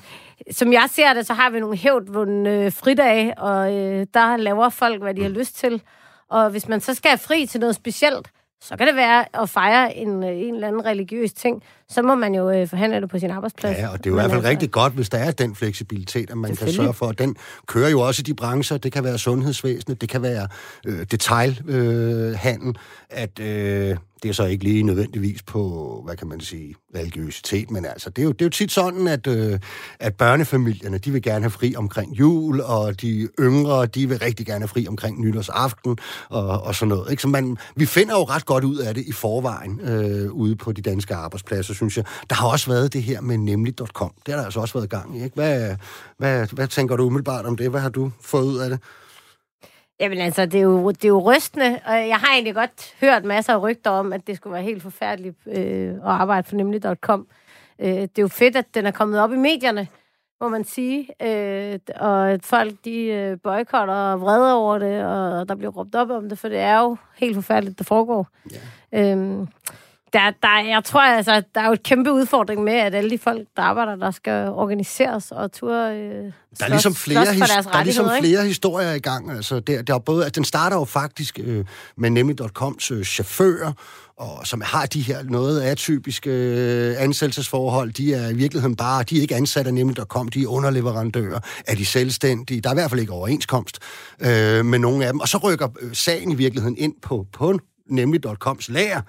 som jeg ser det, så har vi nogle hævdvundne øh, fridage, og øh, der laver folk, hvad de har lyst til. Og hvis man så skal have fri til noget specielt, så kan det være at fejre en, øh, en eller anden religiøs ting. Så må man jo øh, forhandle det på sin arbejdsplads. Ja, og det er jo i hvert fald altså, rigtig godt, hvis der er den fleksibilitet, at man kan sørge for, at den kører jo også i de brancher. Det kan være sundhedsvæsenet, det kan være øh, detailhandel, øh, at... Øh, det er så ikke lige nødvendigvis på, hvad kan man sige, religiøsitet, men altså, det er jo, det er jo tit sådan, at, øh, at børnefamilierne, de vil gerne have fri omkring jul, og de yngre, de vil rigtig gerne have fri omkring nytårsaften, og, og sådan noget. Ikke? Så man, vi finder jo ret godt ud af det i forvejen, øh, ude på de danske arbejdspladser, synes jeg. Der har også været det her med nemlig.com. Det har der altså også været gang i, ikke? Hvad, hvad, hvad tænker du umiddelbart om det? Hvad har du fået ud af det? Jamen altså, det er, jo, det er jo rystende, og jeg har egentlig godt hørt masser af rygter om, at det skulle være helt forfærdeligt øh, at arbejde for nemlig.com. Øh, det er jo fedt, at den er kommet op i medierne, må man sige, øh, og at folk de øh, boykotter og vreder over det, og der bliver råbt op om det, for det er jo helt forfærdeligt, der foregår. Ja. Øh, der, der, jeg tror altså, der er jo et kæmpe udfordring med, at alle de folk, der arbejder, der skal organiseres og ture øh, der er ligesom flere, his- der er ligesom flere historier i gang. Altså, der, der er både, altså, den starter jo faktisk øh, med nemlig.coms øh, chauffører, og som har de her noget atypiske øh, ansættelsesforhold, de er i virkeligheden bare, de er ikke ansat af nemlig.com, de er underleverandører, er de selvstændige, der er i hvert fald ikke overenskomst øh, med nogle af dem, og så rykker øh, sagen i virkeligheden ind på, på nemlig.coms lager,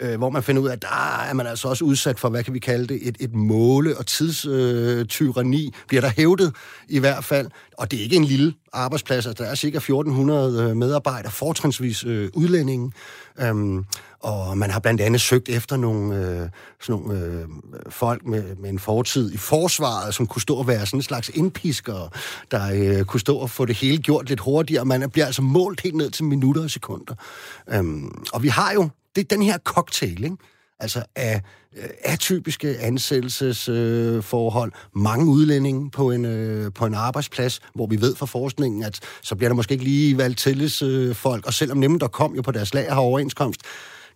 øh, hvor man finder ud af, at der er man altså også udsat for, hvad kan vi kalde det, et, et måle- og tidstyrani, øh, bliver der hævdet i hvert fald. Og det er ikke en lille arbejdsplads, altså der er cirka 1400 øh, medarbejdere, fortrinsvis øh, udlændinge. Øhm, og man har blandt andet søgt efter nogle, øh, sådan nogle øh, folk med, med en fortid i forsvaret, som kunne stå og være sådan en slags indpisker, der øh, kunne stå og få det hele gjort lidt hurtigere. Man bliver altså målt helt ned til minutter og sekunder. Øhm, og vi har jo det er den her cocktail, ikke? Altså af øh, atypiske ansættelsesforhold, øh, mange udlændinge på en, øh, på en arbejdsplads, hvor vi ved fra forskningen, at så bliver der måske ikke lige valgt tillidsfolk, og selvom nemlig der kom jo på deres lager har overenskomst,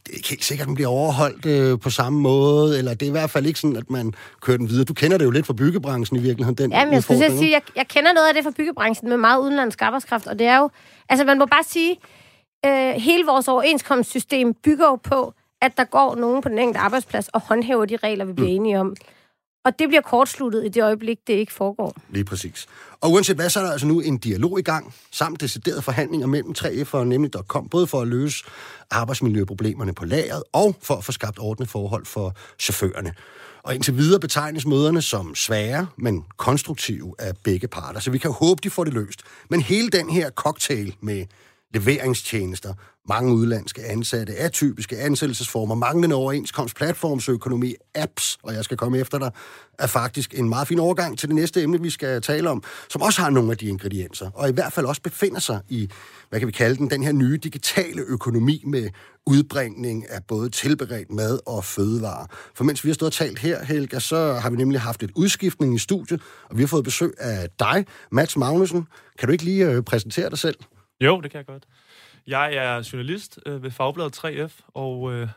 det er ikke helt sikkert, at den bliver overholdt øh, på samme måde, eller det er i hvert fald ikke sådan, at man kører den videre. Du kender det jo lidt fra byggebranchen i virkeligheden, den Ja, men jeg skulle sige, jeg, jeg kender noget af det fra byggebranchen med meget udenlandsk arbejdskraft, og det er jo, altså man må bare sige, øh, hele vores overenskomstsystem bygger jo på, at der går nogen på den enkelte arbejdsplads og håndhæver de regler, vi bliver mm. enige om. Og det bliver kortsluttet i det øjeblik, det ikke foregår. Lige præcis. Og uanset hvad, så er der altså nu en dialog i gang, samt deciderede forhandlinger mellem 3F og nemlig.com, både for at løse arbejdsmiljøproblemerne på lageret, og for at få skabt ordentlige forhold for chaufførerne. Og indtil videre betegnes møderne som svære, men konstruktive af begge parter, så vi kan håbe, de får det løst. Men hele den her cocktail med leveringstjenester, mange udlandske ansatte, atypiske ansættelsesformer, manglende overenskomst, platformsøkonomi, apps, og jeg skal komme efter dig, er faktisk en meget fin overgang til det næste emne, vi skal tale om, som også har nogle af de ingredienser, og i hvert fald også befinder sig i, hvad kan vi kalde den, den her nye digitale økonomi med udbringning af både tilberedt mad og fødevarer. For mens vi har stået og talt her, Helga, så har vi nemlig haft et udskiftning i studiet, og vi har fået besøg af dig, Mats Magnussen. Kan du ikke lige øh, præsentere dig selv? Jo, det kan jeg godt. Jeg er journalist øh, ved Fagbladet 3F, og øh,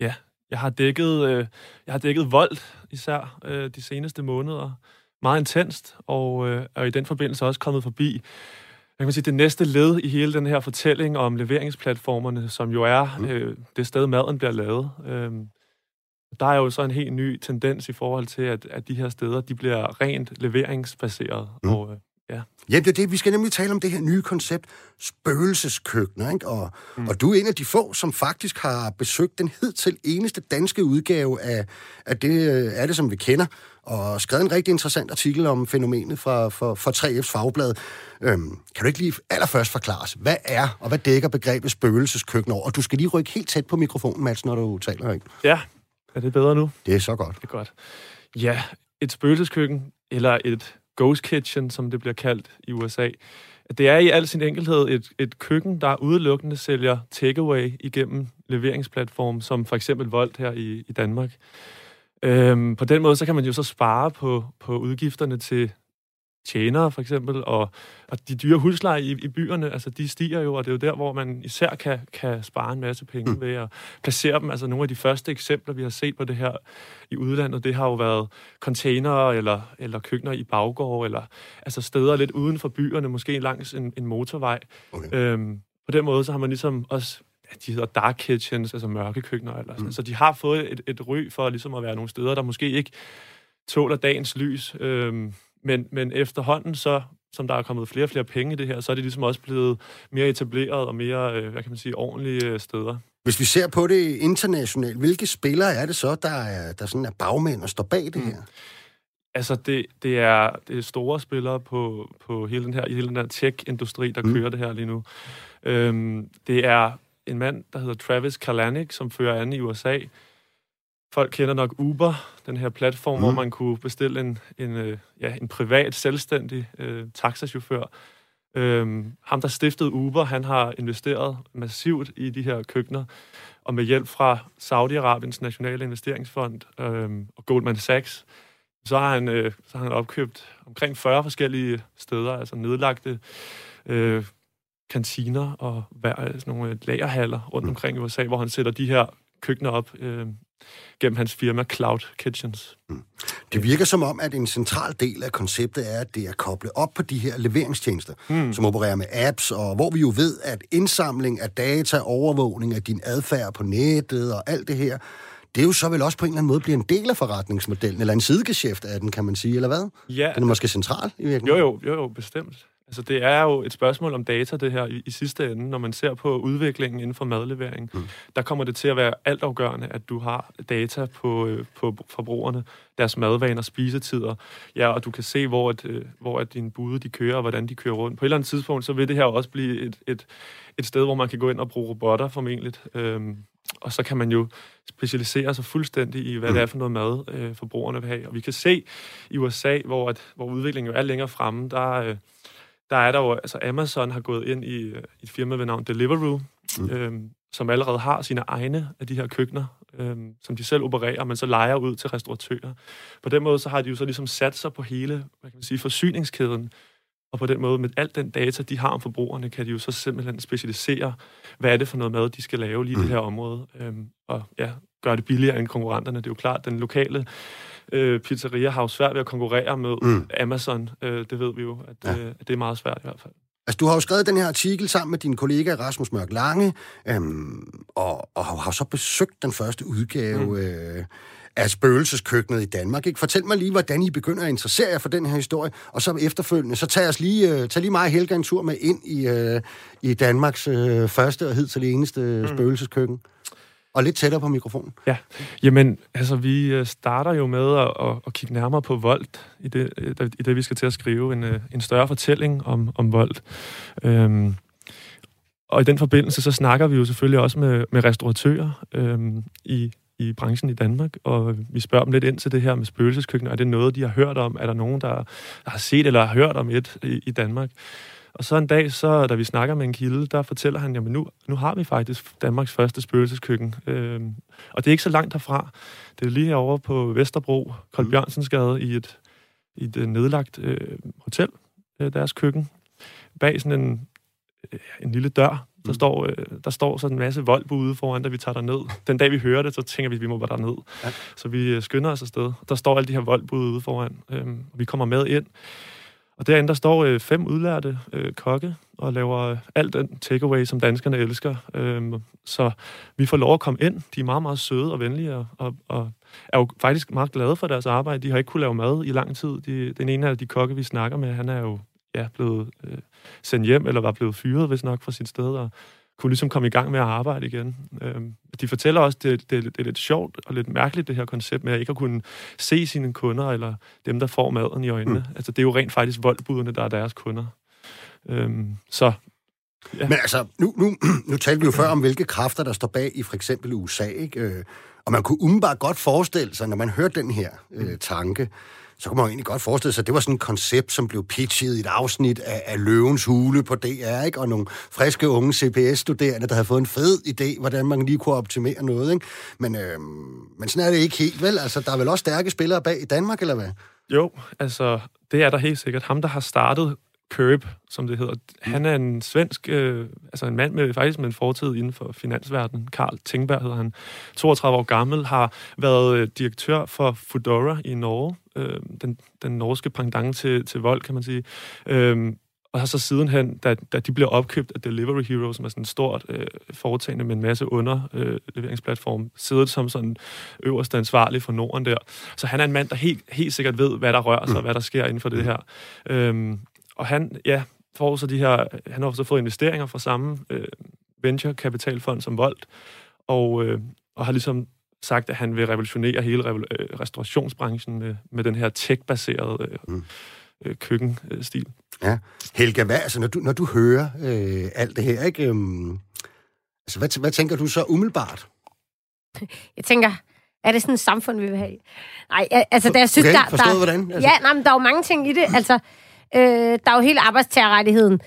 ja, jeg har dækket, øh, jeg har dækket vold især øh, de seneste måneder. Meget intenst, og øh, er i den forbindelse også kommet forbi jeg kan sige, det næste led i hele den her fortælling om leveringsplatformerne, som jo er mm. øh, det sted, maden bliver lavet. Øh, der er jo så en helt ny tendens i forhold til, at, at de her steder, de bliver rent leveringsbaseret. Mm. Og, øh, Ja. Ja, det er det. Vi skal nemlig tale om det her nye koncept, spøgelseskøkkener, ikke? Og, mm. og du er en af de få, som faktisk har besøgt den hidtil eneste danske udgave af, af det, af det, som vi kender, og skrevet en rigtig interessant artikel om fænomenet fra, fra, fra 3F's fagblad. Øhm, kan du ikke lige allerførst forklare os, hvad er og hvad dækker begrebet spøgelseskøkken over? Og du skal lige rykke helt tæt på mikrofonen, Mads, når du taler, ikke? Ja, er det bedre nu? Det er så godt. Det er godt. Ja, et spøgelseskøkken, eller et ghost kitchen, som det bliver kaldt i USA. Det er i al sin enkelhed et, et køkken, der udelukkende sælger takeaway igennem leveringsplatform, som for eksempel Volt her i, i Danmark. Øhm, på den måde, så kan man jo så spare på, på udgifterne til tjenere, for eksempel, og, og de dyre husleje i, i byerne, altså de stiger jo, og det er jo der, hvor man især kan, kan spare en masse penge mm. ved at placere dem. Altså nogle af de første eksempler, vi har set på det her i udlandet, det har jo været containere eller, eller køkkener i baggård, eller altså steder lidt uden for byerne, måske langs en, en motorvej. Okay. Øhm, på den måde, så har man ligesom også ja, de hedder dark kitchens, altså mørke køkkener, eller sådan. Mm. så de har fået et, et ry for ligesom at være nogle steder, der måske ikke tåler dagens lys. Øhm, men, men efterhånden, så, som der er kommet flere og flere penge i det her, så er det ligesom også blevet mere etableret og mere, øh, hvad kan man sige, ordentlige øh, steder. Hvis vi ser på det internationalt, hvilke spillere er det så, der er, der sådan er bagmænd og står bag det mm. her? Altså, det, det, er, det er store spillere på, på hele den her, hele den her tech-industri, der mm. kører det her lige nu. Øhm, det er en mand, der hedder Travis Kalanick, som fører an i USA, Folk kender nok Uber, den her platform, mm. hvor man kunne bestille en, en, øh, ja, en privat, selvstændig øh, taxachauffør. Øhm, ham, der stiftede Uber, han har investeret massivt i de her køkkener, og med hjælp fra Saudi-Arabiens nationale investeringsfond øhm, og Goldman Sachs, så har, han, øh, så har han opkøbt omkring 40 forskellige steder, altså nedlagte øh, kantiner og sådan nogle lagerhaller rundt mm. omkring i USA, hvor han sætter de her køkkener op øh, gennem hans firma Cloud Kitchens. Mm. Det virker som om, at en central del af konceptet er, at det er koblet op på de her leveringstjenester, mm. som opererer med apps, og hvor vi jo ved, at indsamling af data, overvågning af din adfærd på nettet og alt det her, det er jo så vel også på en eller anden måde bliver en del af forretningsmodellen, eller en sidegeschæft af den, kan man sige, eller hvad? Ja. Den er måske central i virkeligheden. Jo, jo, jo, jo bestemt. Altså, det er jo et spørgsmål om data, det her, i, i sidste ende. Når man ser på udviklingen inden for madlevering, mm. der kommer det til at være altafgørende, at du har data på, øh, på forbrugerne, deres madvaner, spisetider, ja, og du kan se, hvor, at, øh, hvor at dine bude de kører, og hvordan de kører rundt. På et eller andet tidspunkt, så vil det her også blive et, et, et sted, hvor man kan gå ind og bruge robotter formentlig. Øhm, og så kan man jo specialisere sig fuldstændig i, hvad mm. det er for noget mad, øh, forbrugerne vil have. Og vi kan se i USA, hvor, at, hvor udviklingen jo er længere fremme, der... Øh, der er der jo, altså Amazon har gået ind i, i et firma ved navn Deliveroo, mm. øhm, som allerede har sine egne af de her køkkener, øh, som de selv opererer, men så leger ud til restauratører. På den måde så har de jo så ligesom sat sig på hele hvad kan man sige, forsyningskæden, og på den måde, med alt den data, de har om forbrugerne, kan de jo så simpelthen specialisere, hvad er det for noget mad, de skal lave lige i mm. det her område. Øhm, og ja, gøre det billigere end konkurrenterne. Det er jo klart, den lokale øh, pizzeria har jo svært ved at konkurrere med mm. Amazon. Øh, det ved vi jo, at, ja. øh, at det er meget svært i hvert fald. Altså, du har jo skrevet den her artikel sammen med din kollega Rasmus Mørk Lange, øhm, og, og har så besøgt den første udgave mm. øh, af spøgelseskøkkenet i Danmark. Ikke? Fortæl mig lige, hvordan I begynder at interessere jer for den her historie, og så efterfølgende, så tag, os lige, øh, tag lige mig og Helga en tur med ind i, øh, i Danmarks øh, første og hidtil eneste mm. spøgelseskøkken. Og lidt tættere på mikrofonen. Ja, jamen, altså vi øh, starter jo med at, at, at kigge nærmere på vold, i det, øh, i det vi skal til at skrive en, øh, en større fortælling om, om vold. Øhm, og i den forbindelse, så snakker vi jo selvfølgelig også med, med restauratører øhm, i, i branchen i Danmark, og vi spørger dem lidt ind til det her med spøgelseskøkkener. Er det noget, de har hørt om? Er der nogen, der, der har set eller har hørt om et i, i Danmark? Og så en dag, så, da vi snakker med en kilde, der fortæller han, jamen nu, nu har vi faktisk Danmarks første spøgelseskøkken. Øhm, og det er ikke så langt herfra. Det er lige herovre på Vesterbro, Kold mm. Bjørnsensgade, i et, i et øh, nedlagt øh, hotel, øh, deres køkken. Bag sådan en, øh, en lille dør, der, mm. står, øh, der står sådan en masse vold ude foran, da vi tager ned. Den dag, vi hører det, så tænker vi, at vi må være derned. Ja. Så vi øh, skynder os afsted. Der står alle de her voldbud ude foran. Og vi kommer med ind. Og derinde der står øh, fem udlærte øh, kokke og laver alt den takeaway, som danskerne elsker. Øhm, så vi får lov at komme ind. De er meget, meget søde og venlige, og, og, og er jo faktisk meget glade for deres arbejde. De har ikke kunne lave mad i lang tid. De, den ene af de kokke, vi snakker med, han er jo ja, blevet øh, sendt hjem, eller var blevet fyret, hvis nok, fra sit sted, og kunne ligesom komme i gang med at arbejde igen. Øhm, de fortæller også, at det, det, det er lidt sjovt og lidt mærkeligt, det her koncept med at ikke at kunne se sine kunder, eller dem, der får maden i øjnene. Mm. Altså, det er jo rent faktisk voldbudene, der er deres kunder. Øhm, så Ja. Men altså, nu, nu, nu talte vi jo før om, hvilke kræfter, der står bag i for eksempel USA, ikke? Øh, og man kunne umiddelbart godt forestille sig, når man hørte den her øh, tanke, så kunne man jo egentlig godt forestille sig, at det var sådan et koncept, som blev pitchet i et afsnit af, af Løvens Hule på DR, ikke? og nogle friske unge CPS-studerende, der havde fået en fed idé, hvordan man lige kunne optimere noget. Ikke? Men, øh, men sådan er det ikke helt, vel? Altså, der er vel også stærke spillere bag i Danmark, eller hvad? Jo, altså, det er der helt sikkert. Ham, der har startet Curb, som det hedder. Han er en svensk, øh, altså en mand med faktisk med en fortid inden for finansverdenen. Karl Tingberg hedder han. 32 år gammel, har været øh, direktør for Foodora i Norge. Øh, den, den norske pendant til, til vold, kan man sige. Øh, og har så sidenhen, da, da de bliver opkøbt af Delivery Hero, som er sådan et stort øh, foretagende med en masse underleveringsplatform, øh, siddet som sådan øverste ansvarlig for Norden der. Så han er en mand, der helt, helt sikkert ved, hvad der rører sig, mm. hvad der sker inden for det her. Øhm, og han, ja, får så de her, han har også fået investeringer fra samme øh, venture-kapitalfond som Volt, og, øh, og har ligesom sagt, at han vil revolutionere hele øh, restaurationsbranchen med, med den her tech-baserede øh, mm. øh, køkkenstil. Ja. Helga, hvad, altså, når, du, når du hører øh, alt det her, ikke, øhm, altså, hvad, hvad tænker du så umiddelbart? Jeg tænker, er det sådan et samfund, vi vil have? Nej, altså, der, jeg synes, okay, der... forstået der, hvordan? Altså. Ja, nej, men der er jo mange ting i det. Altså, Øh, der er jo hele arbejdstagerrettigheden,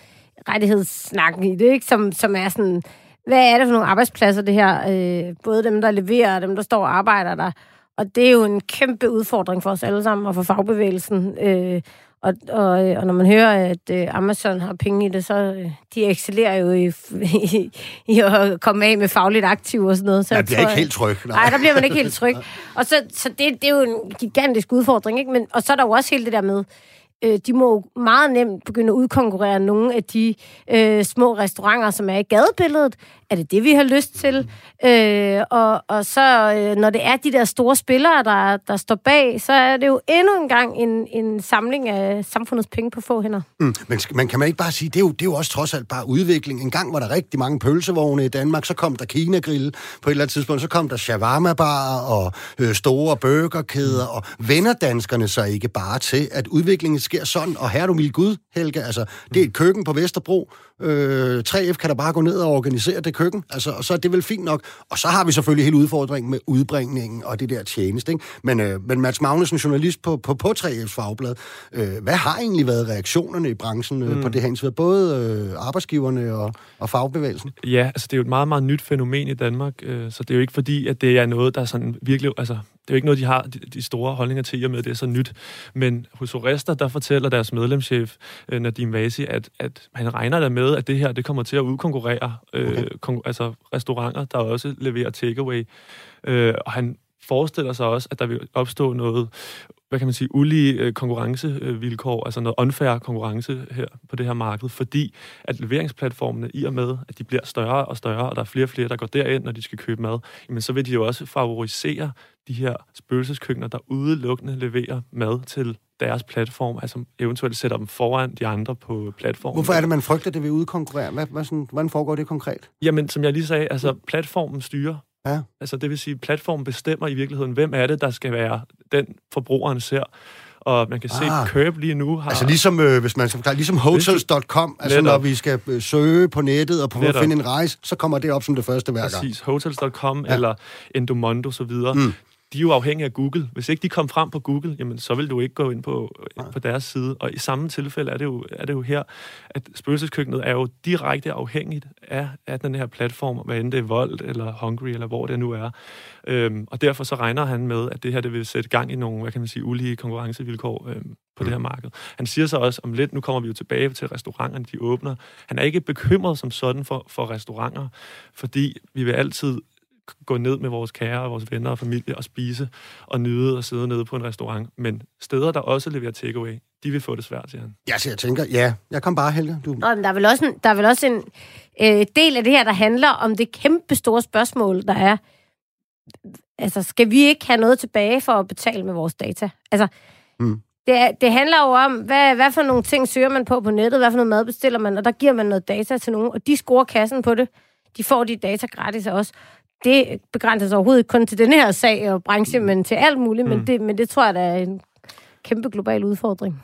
rettighedssnakken i det, ikke? Som, som er sådan, hvad er det for nogle arbejdspladser, det her? Øh, både dem, der leverer, og dem, der står og arbejder der. Og det er jo en kæmpe udfordring for os alle sammen, og for fagbevægelsen. Øh, og, og, og når man hører, at øh, Amazon har penge i det, så øh, de excellerer jo i, i, i at komme af med fagligt aktiv og sådan noget. Så ja, det er ikke helt tryg. Nej. nej, der bliver man ikke helt tryg. Og så, så det, det er jo en gigantisk udfordring, ikke? Men, og så er der jo også hele det der med, øh, de må meget nemt begynde at udkonkurrere nogle af de øh, små restauranter, som er i gadebilledet. Er det det, vi har lyst til? Øh, og, og så, øh, når det er de der store spillere, der, der står bag, så er det jo endnu en gang en, en samling af samfundets penge på få hænder. Mm, men man kan man ikke bare sige, det er, jo, det er jo også trods alt bare udvikling. En gang var der rigtig mange pølsevogne i Danmark, så kom der Kina-grill på et eller andet tidspunkt, så kom der shawarma-bar og øh, store burgerkæder, og vender danskerne så ikke bare til, at udviklingen sker sådan, og her er du mild Gud, Helge, altså, det er et køkken på Vesterbro, øh, 3F kan da bare gå ned og organisere det køkken, altså, og så er det vel fint nok. Og så har vi selvfølgelig hele udfordringen med udbringningen og det der tjeneste, ikke? Men, øh, men Mads Magnussen, journalist på, på, på 3F's fagblad, øh, hvad har egentlig været reaktionerne i branchen øh, mm. på det her Både øh, arbejdsgiverne og, og fagbevægelsen? Ja, altså det er jo et meget, meget nyt fænomen i Danmark, øh, så det er jo ikke fordi, at det er noget, der er sådan virkelig, altså det er jo ikke noget, de har de, store holdninger til, i og med, at det er så nyt. Men hos Oresta, der fortæller deres medlemschef, øh, Nadim Vasi, at, at han regner der med, at det her det kommer til at udkonkurrere øh, okay. kon- altså restauranter, der også leverer takeaway. Øh, og han forestiller sig også, at der vil opstå noget hvad kan man sige, ulige øh, konkurrencevilkår, altså noget unfair konkurrence her på det her marked, fordi at leveringsplatformene, i og med, at de bliver større og større, og der er flere og flere, der går derind, når de skal købe mad, jamen så vil de jo også favorisere de her spøgelseskøkkener, der udelukkende leverer mad til deres platform, altså eventuelt sætter dem foran de andre på platformen. Hvorfor er det, man frygter, det vil udkonkurrere? Hvad, hvad sådan, hvordan foregår det konkret? Jamen, som jeg lige sagde, altså platformen styrer Ja. Altså det vil sige, at platformen bestemmer i virkeligheden, hvem er det, der skal være den forbrugeren ser. Og man kan se, Ah. at Curb lige nu har... Altså ligesom, øh, hvis man skal forklare, ligesom hotels.com, altså Netop. når vi skal øh, søge på nettet og prøve at Netop. finde en rejse, så kommer det op som det første hver gang. Præcis, hotels.com ja. eller Endomondo osv., Mm. Mm. de er jo afhængige af Google. Hvis ikke de kom frem på Google, jamen, så vil du ikke gå ind på, på deres side. Og i samme tilfælde er det jo, er det jo her, at spøgelseskøkkenet er jo direkte afhængigt af, af den her platform, hvad end det er Volt eller Hungry, eller hvor det nu er. Øhm, og derfor så regner han med, at det her det vil sætte gang i nogle, hvad kan man sige, ulige konkurrencevilkår øhm, på det her marked. Han siger så også, om lidt, nu kommer vi jo tilbage til restauranterne, de åbner. Han er ikke bekymret som sådan for, for restauranter, fordi vi vil altid gå ned med vores kære og vores venner og familie og spise og nyde og sidde nede på en restaurant. Men steder, der også leverer takeaway, de vil få det svært, siger han. Ja, så jeg tænker, ja, jeg kom bare, Helge. Du... Men der er vel også en, der er vel også en øh, del af det her, der handler om det kæmpe store spørgsmål, der er, altså, skal vi ikke have noget tilbage for at betale med vores data? Altså, Mm. det, det handler jo om, hvad, hvad for nogle ting søger man på på nettet, hvad for noget mad bestiller man, og der giver man noget data til nogen, og de scorer kassen på det. De får de data gratis af os. Det begrænser sig overhovedet kun til den her sag og branche, men til alt muligt, mm. men, det, men det tror jeg, der er en kæmpe global udfordring.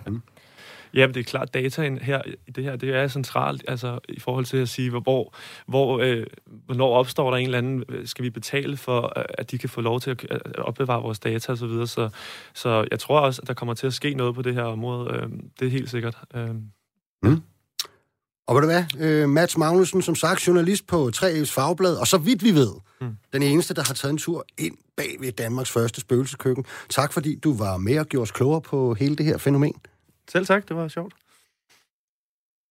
Ja, men det er klart, dataen her, i det her, det er centralt, altså i forhold til at sige, hvor, hvor, øh, hvornår opstår der en eller anden, øh, skal vi betale for, øh, at de kan få lov til at øh, opbevare vores data osv., så, videre. så, så jeg tror også, at der kommer til at ske noget på det her område, øh, det er helt sikkert. Øh, Og ved du hvad, øh, Mats Magnussen, som sagt, journalist på 3F's Fagblad, og så vidt vi ved, mm. den eneste, der har taget en tur ind bag ved Danmarks første spøgelseskøkken. Tak fordi du var med og gjorde os klogere på hele det her fænomen. selv tak, det var sjovt.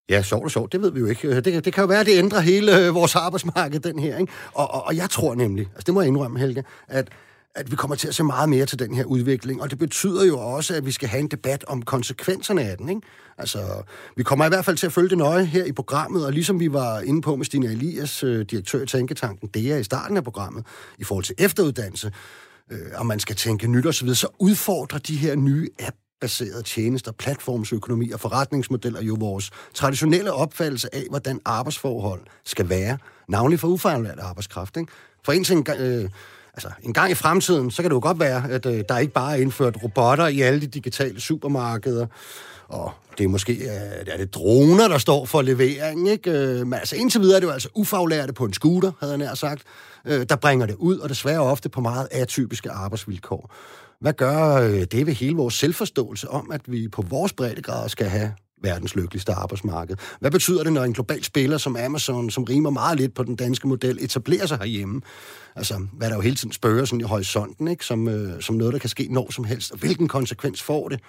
Ja, sjovt og sjovt, det ved vi jo ikke. Det, det kan jo være, at det ændrer hele øh, vores arbejdsmarked, den her. Ikke? Og, og, og jeg tror nemlig, altså det må jeg indrømme, Helge, at, at vi kommer til at se meget mere til den her udvikling, og det betyder jo også, at vi skal have en debat om konsekvenserne af den. Ikke? Altså, vi kommer i hvert fald til at følge det nøje her i programmet, og ligesom vi var inde på med Stine Elias, øh, direktør i Tænketanken, det er i starten af programmet, i forhold til efteruddannelse, øh, og man skal tænke nyt osv., så udfordrer de her nye app baserede tjenester, platformsøkonomi og forretningsmodeller jo vores traditionelle opfattelse af, hvordan arbejdsforhold skal være, navnlig for ufaglært arbejdskraft. Ikke? For en ting, øh, altså, en gang i fremtiden, så kan det jo godt være, at øh, der ikke bare er indført robotter i alle de digitale supermarkeder, og det er måske øh, er det droner, der står for levering. Ikke? Øh, men altså indtil videre er det jo altså ufaglærte på en scooter, havde jeg nær sagt, øh, der bringer det ud, og desværre ofte på meget atypiske arbejdsvilkår. Hvad gør øh, det ved hele vores selvforståelse om, at vi på vores breddegrad skal have verdens lykkeligste arbejdsmarked? Hvad betyder det, når en global spiller som Amazon, som rimer meget lidt på den danske model, etablerer sig herhjemme? Altså, hvad der jo hele tiden spørger sådan i horisonten, ikke? Som, øh, som noget, der kan ske når som helst. Og hvilken konsekvens får det?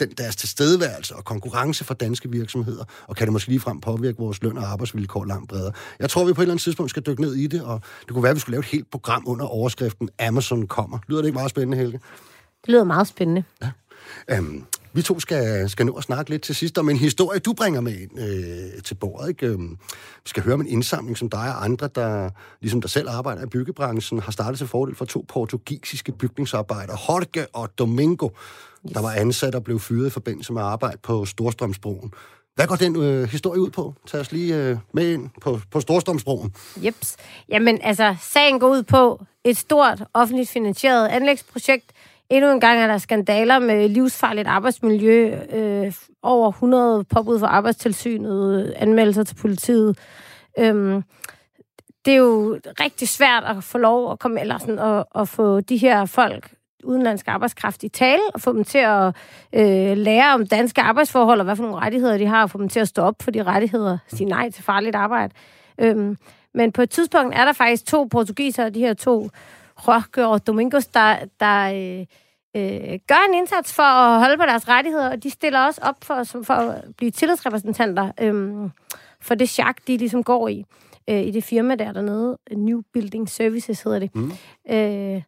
den, deres tilstedeværelse og konkurrence for danske virksomheder, og kan det måske ligefrem påvirke vores løn og arbejdsvilkår langt bredere. Jeg tror, vi på et eller andet tidspunkt skal dykke ned i det, og det kunne være, at vi skulle lave et helt program under overskriften Amazon kommer. Lyder det ikke meget spændende, Helge? Det lyder meget spændende. Øhm, vi to skal, skal nå at snakke lidt til sidst om en historie, du bringer med ind øh, til bordet. Ikke? Øhm, vi skal høre om en indsamling, som dig og andre, der ligesom der selv arbejder i byggebranchen, har startet til fordel for to portugisiske bygningsarbejdere, Jorge og Domingo, yes. der var ansat og blev fyret i forbindelse med arbejde på Storstrømsbroen. Hvad går den øh, historie ud på? Tag os lige øh, med ind på, på Storstrømsbroen. Jeps. Jamen, altså, sagen går ud på et stort offentligt finansieret anlægsprojekt, Endnu en gang er der skandaler med livsfarligt arbejdsmiljø, øh, over 100 påbud for arbejdstilsynet, anmeldelser til politiet. Øhm, det er jo rigtig svært at få lov at komme, eller sådan, at, at få de her folk, udenlandsk arbejdskraft i tale, og få dem til at øh, lære om danske arbejdsforhold, og hvad for nogle rettigheder de har, og få dem til at stå op for de rettigheder, sige nej til farligt arbejde. Øhm, men på et tidspunkt er der faktisk to portugiser, de her to, Jorge og Domingos, der, der øh, øh, gør en indsats for at holde på deres rettigheder, og de stiller også op for, som for at blive tillidsrepræsentanter øh, for det chak, de ligesom går i, øh, i det firma der dernede. New Building Services hedder det. Mm. Øh,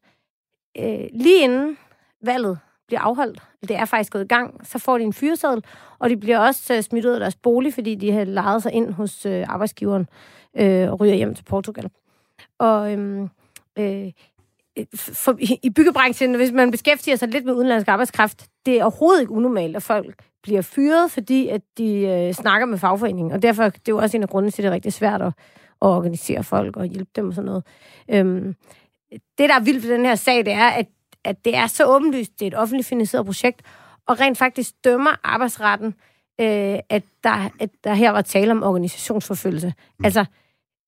øh, lige inden valget bliver afholdt, det er faktisk gået i gang, så får de en fyreseddel, og de bliver også øh, smidt ud af deres bolig, fordi de har lejet sig ind hos øh, arbejdsgiveren øh, og ryger hjem til Portugal. Og øhm, øh, for, i byggebranchen, hvis man beskæftiger sig lidt med udenlandsk arbejdskraft, det er overhovedet ikke unormalt, at folk bliver fyret, fordi at de øh, snakker med fagforeningen. Og derfor det er jo også en af grundene til, at det er rigtig svært at, at organisere folk og hjælpe dem og sådan noget. Øhm, det, der er vildt ved den her sag, det er, at, at det er så åbenlyst, det er et offentligt finansieret projekt, og rent faktisk dømmer arbejdsretten, øh, at, der, at der her var tale om organisationsforfølgelse. Mm. Altså,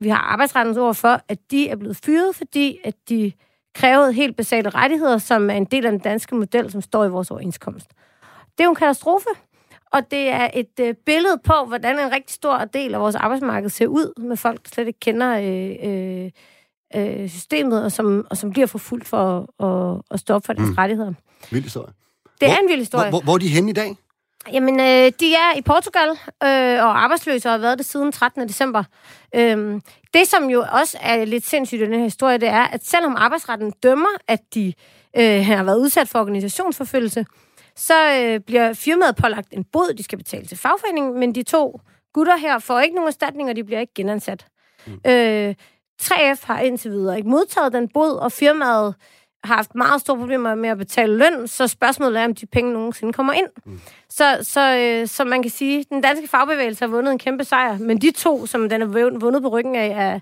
vi har arbejdsrettens ord for, at de er blevet fyret, fordi at de krævede helt basale rettigheder, som er en del af den danske model, som står i vores overenskomst. Det er jo en katastrofe, og det er et øh, billede på, hvordan en rigtig stor del af vores arbejdsmarked ser ud, med folk, der slet ikke kender øh, øh, øh, systemet, og som, og som bliver forfulgt for at, at stoppe for deres mm. rettigheder. Vild historie. Det hvor, er en vild historie. Hvor, hvor, hvor er de henne i dag? Jamen, øh, de er i Portugal øh, og arbejdsløse og har været det siden 13. december. Øh, det, som jo også er lidt sindssygt i den her historie, det er, at selvom arbejdsretten dømmer, at de øh, har været udsat for organisationsforfølgelse, så øh, bliver firmaet pålagt en bod, de skal betale til fagforeningen, men de to gutter her får ikke nogen erstatning, og de bliver ikke genansat. Mm. Øh, 3F har indtil videre ikke modtaget den bod, og firmaet har haft meget store problemer med at betale løn, så spørgsmålet er, om de penge nogensinde kommer ind. Mm. Så, så, øh, så man kan sige, den danske fagbevægelse har vundet en kæmpe sejr, men de to, som den er vundet på ryggen af, er,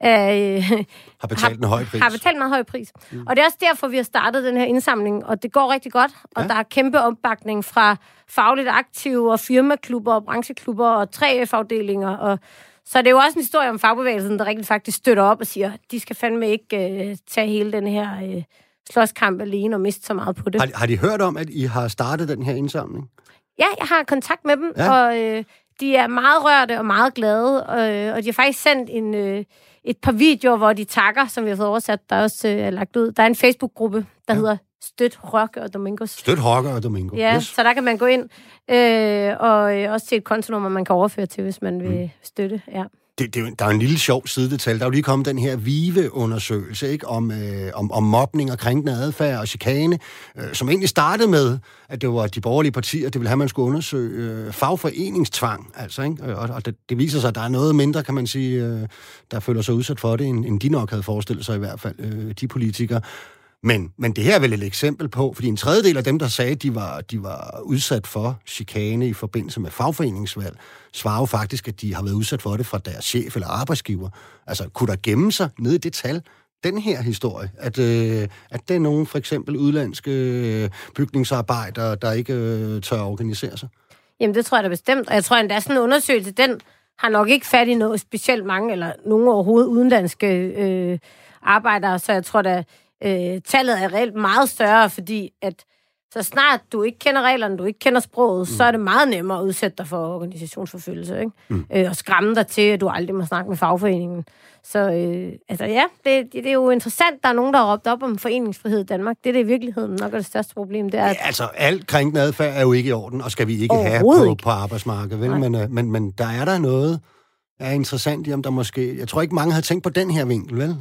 er, øh, har betalt en høj pris. Har betalt en meget høj pris. Mm. Og det er også derfor, vi har startet den her indsamling, og det går rigtig godt, og ja. der er kæmpe opbakning fra fagligt aktive og firmaklubber og brancheklubber og 3F-afdelinger og så det er jo også en historie om fagbevægelsen, der rigtig faktisk støtter op og siger, de skal fandme ikke øh, tage hele den her øh, slåskamp alene og miste så meget på det. Har, har de hørt om, at I har startet den her indsamling? Ja, jeg har kontakt med dem, ja. og øh, de er meget rørte og meget glade, og, øh, og de har faktisk sendt en, øh, et par videoer, hvor de takker, som vi har fået oversat, der er også øh, er lagt ud. Der er en Facebook-gruppe, der ja. hedder Støt Rokke og Domingos. Støt Rokke og Domingos. Ja, yes. så der kan man gå ind øh, og øh, også se et kontonummer, man kan overføre til, hvis man vil mm. støtte. Ja. Det, det, der er en lille sjov sidedetal. Der er jo lige kommet den her VIVE-undersøgelse ikke? Om, øh, om, om mobning og krænkende adfærd og chikane, øh, som egentlig startede med, at det var de borgerlige partier, det ville have, at man skulle undersøge øh, fagforeningstvang. Altså, ikke? Og, og det, det viser sig, at der er noget mindre, kan man sige, øh, der føler sig udsat for det, end, end de nok havde forestillet sig i hvert fald, øh, de politikere. Men, men det her er vel et eksempel på, fordi en tredjedel af dem, der sagde, at de var, de var udsat for chikane i forbindelse med fagforeningsvalg, svarer jo faktisk, at de har været udsat for det fra deres chef eller arbejdsgiver. Altså, kunne der gemme sig ned i det tal, den her historie, at, øh, at det er nogle for eksempel udlandske øh, bygningsarbejdere, der ikke øh, tør organisere sig? Jamen, det tror jeg da bestemt, og jeg tror endda sådan en undersøgelse, den har nok ikke fat i noget specielt mange, eller nogen overhovedet udenlandske øh, arbejdere, så jeg tror da, øh, tallet er reelt meget større, fordi at så snart du ikke kender reglerne, du ikke kender sproget, mm. så er det meget nemmere at udsætte dig for organisationsforfølgelse, ikke? Mm. Øh, og skræmme dig til, at du aldrig må snakke med fagforeningen. Så øh, altså ja, det, det er jo interessant, der er nogen, der har råbt op om foreningsfrihed i Danmark. Det er det i virkeligheden nok er det største problem. Det er, at... ja, altså, alt krænkende adfærd er jo ikke i orden, og skal vi ikke have på, på arbejdsmarkedet, vel? Men, øh, men, men der er der noget, der er interessant i, om der måske... Jeg tror ikke, mange har tænkt på den her vinkel, vel?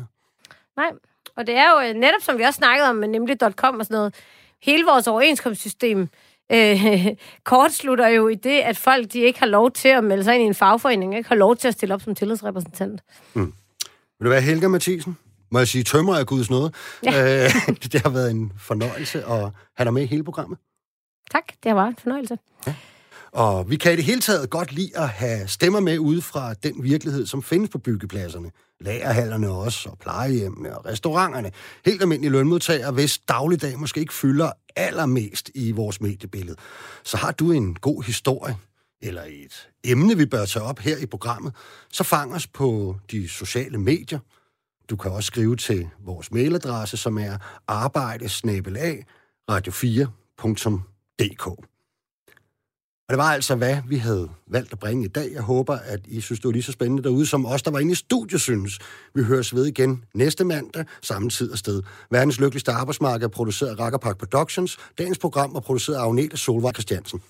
Nej, og det er jo øh, netop, som vi også snakkede om, med nemlig.com og sådan noget, hele vores overenskomstsystem øh, kortslutter jo i det, at folk de ikke har lov til at melde sig ind i en fagforening, ikke har lov til at stille op som tillidsrepræsentant. Mm. Vil du være Helga Mathisen? Må jeg sige tømmer af Guds nåde? Ja. Øh, det har været en fornøjelse at have dig med i hele programmet. Tak, det har været en fornøjelse. Ja. Og vi kan i det hele taget godt lide at have stemmer med ude fra den virkelighed, som findes på byggepladserne. Lagerhallerne også, og plejehjemmene og restauranterne. Helt almindelige lønmodtagere, hvis dagligdag måske ikke fylder allermest i vores mediebillede. Så har du en god historie, eller et emne, vi bør tage op her i programmet, så fang os på de sociale medier. Du kan også skrive til vores mailadresse, som er arbejdesnabelag radio4.dk. Og det var altså, hvad vi havde valgt at bringe i dag. Jeg håber, at I synes, det var lige så spændende derude, som os, der var inde i studiet, synes. Vi høres ved igen næste mandag, samme tid og sted. Verdens lykkeligste arbejdsmarked er produceret af Rackerpark Productions. Dagens program er produceret af Agnete Solvej Christiansen.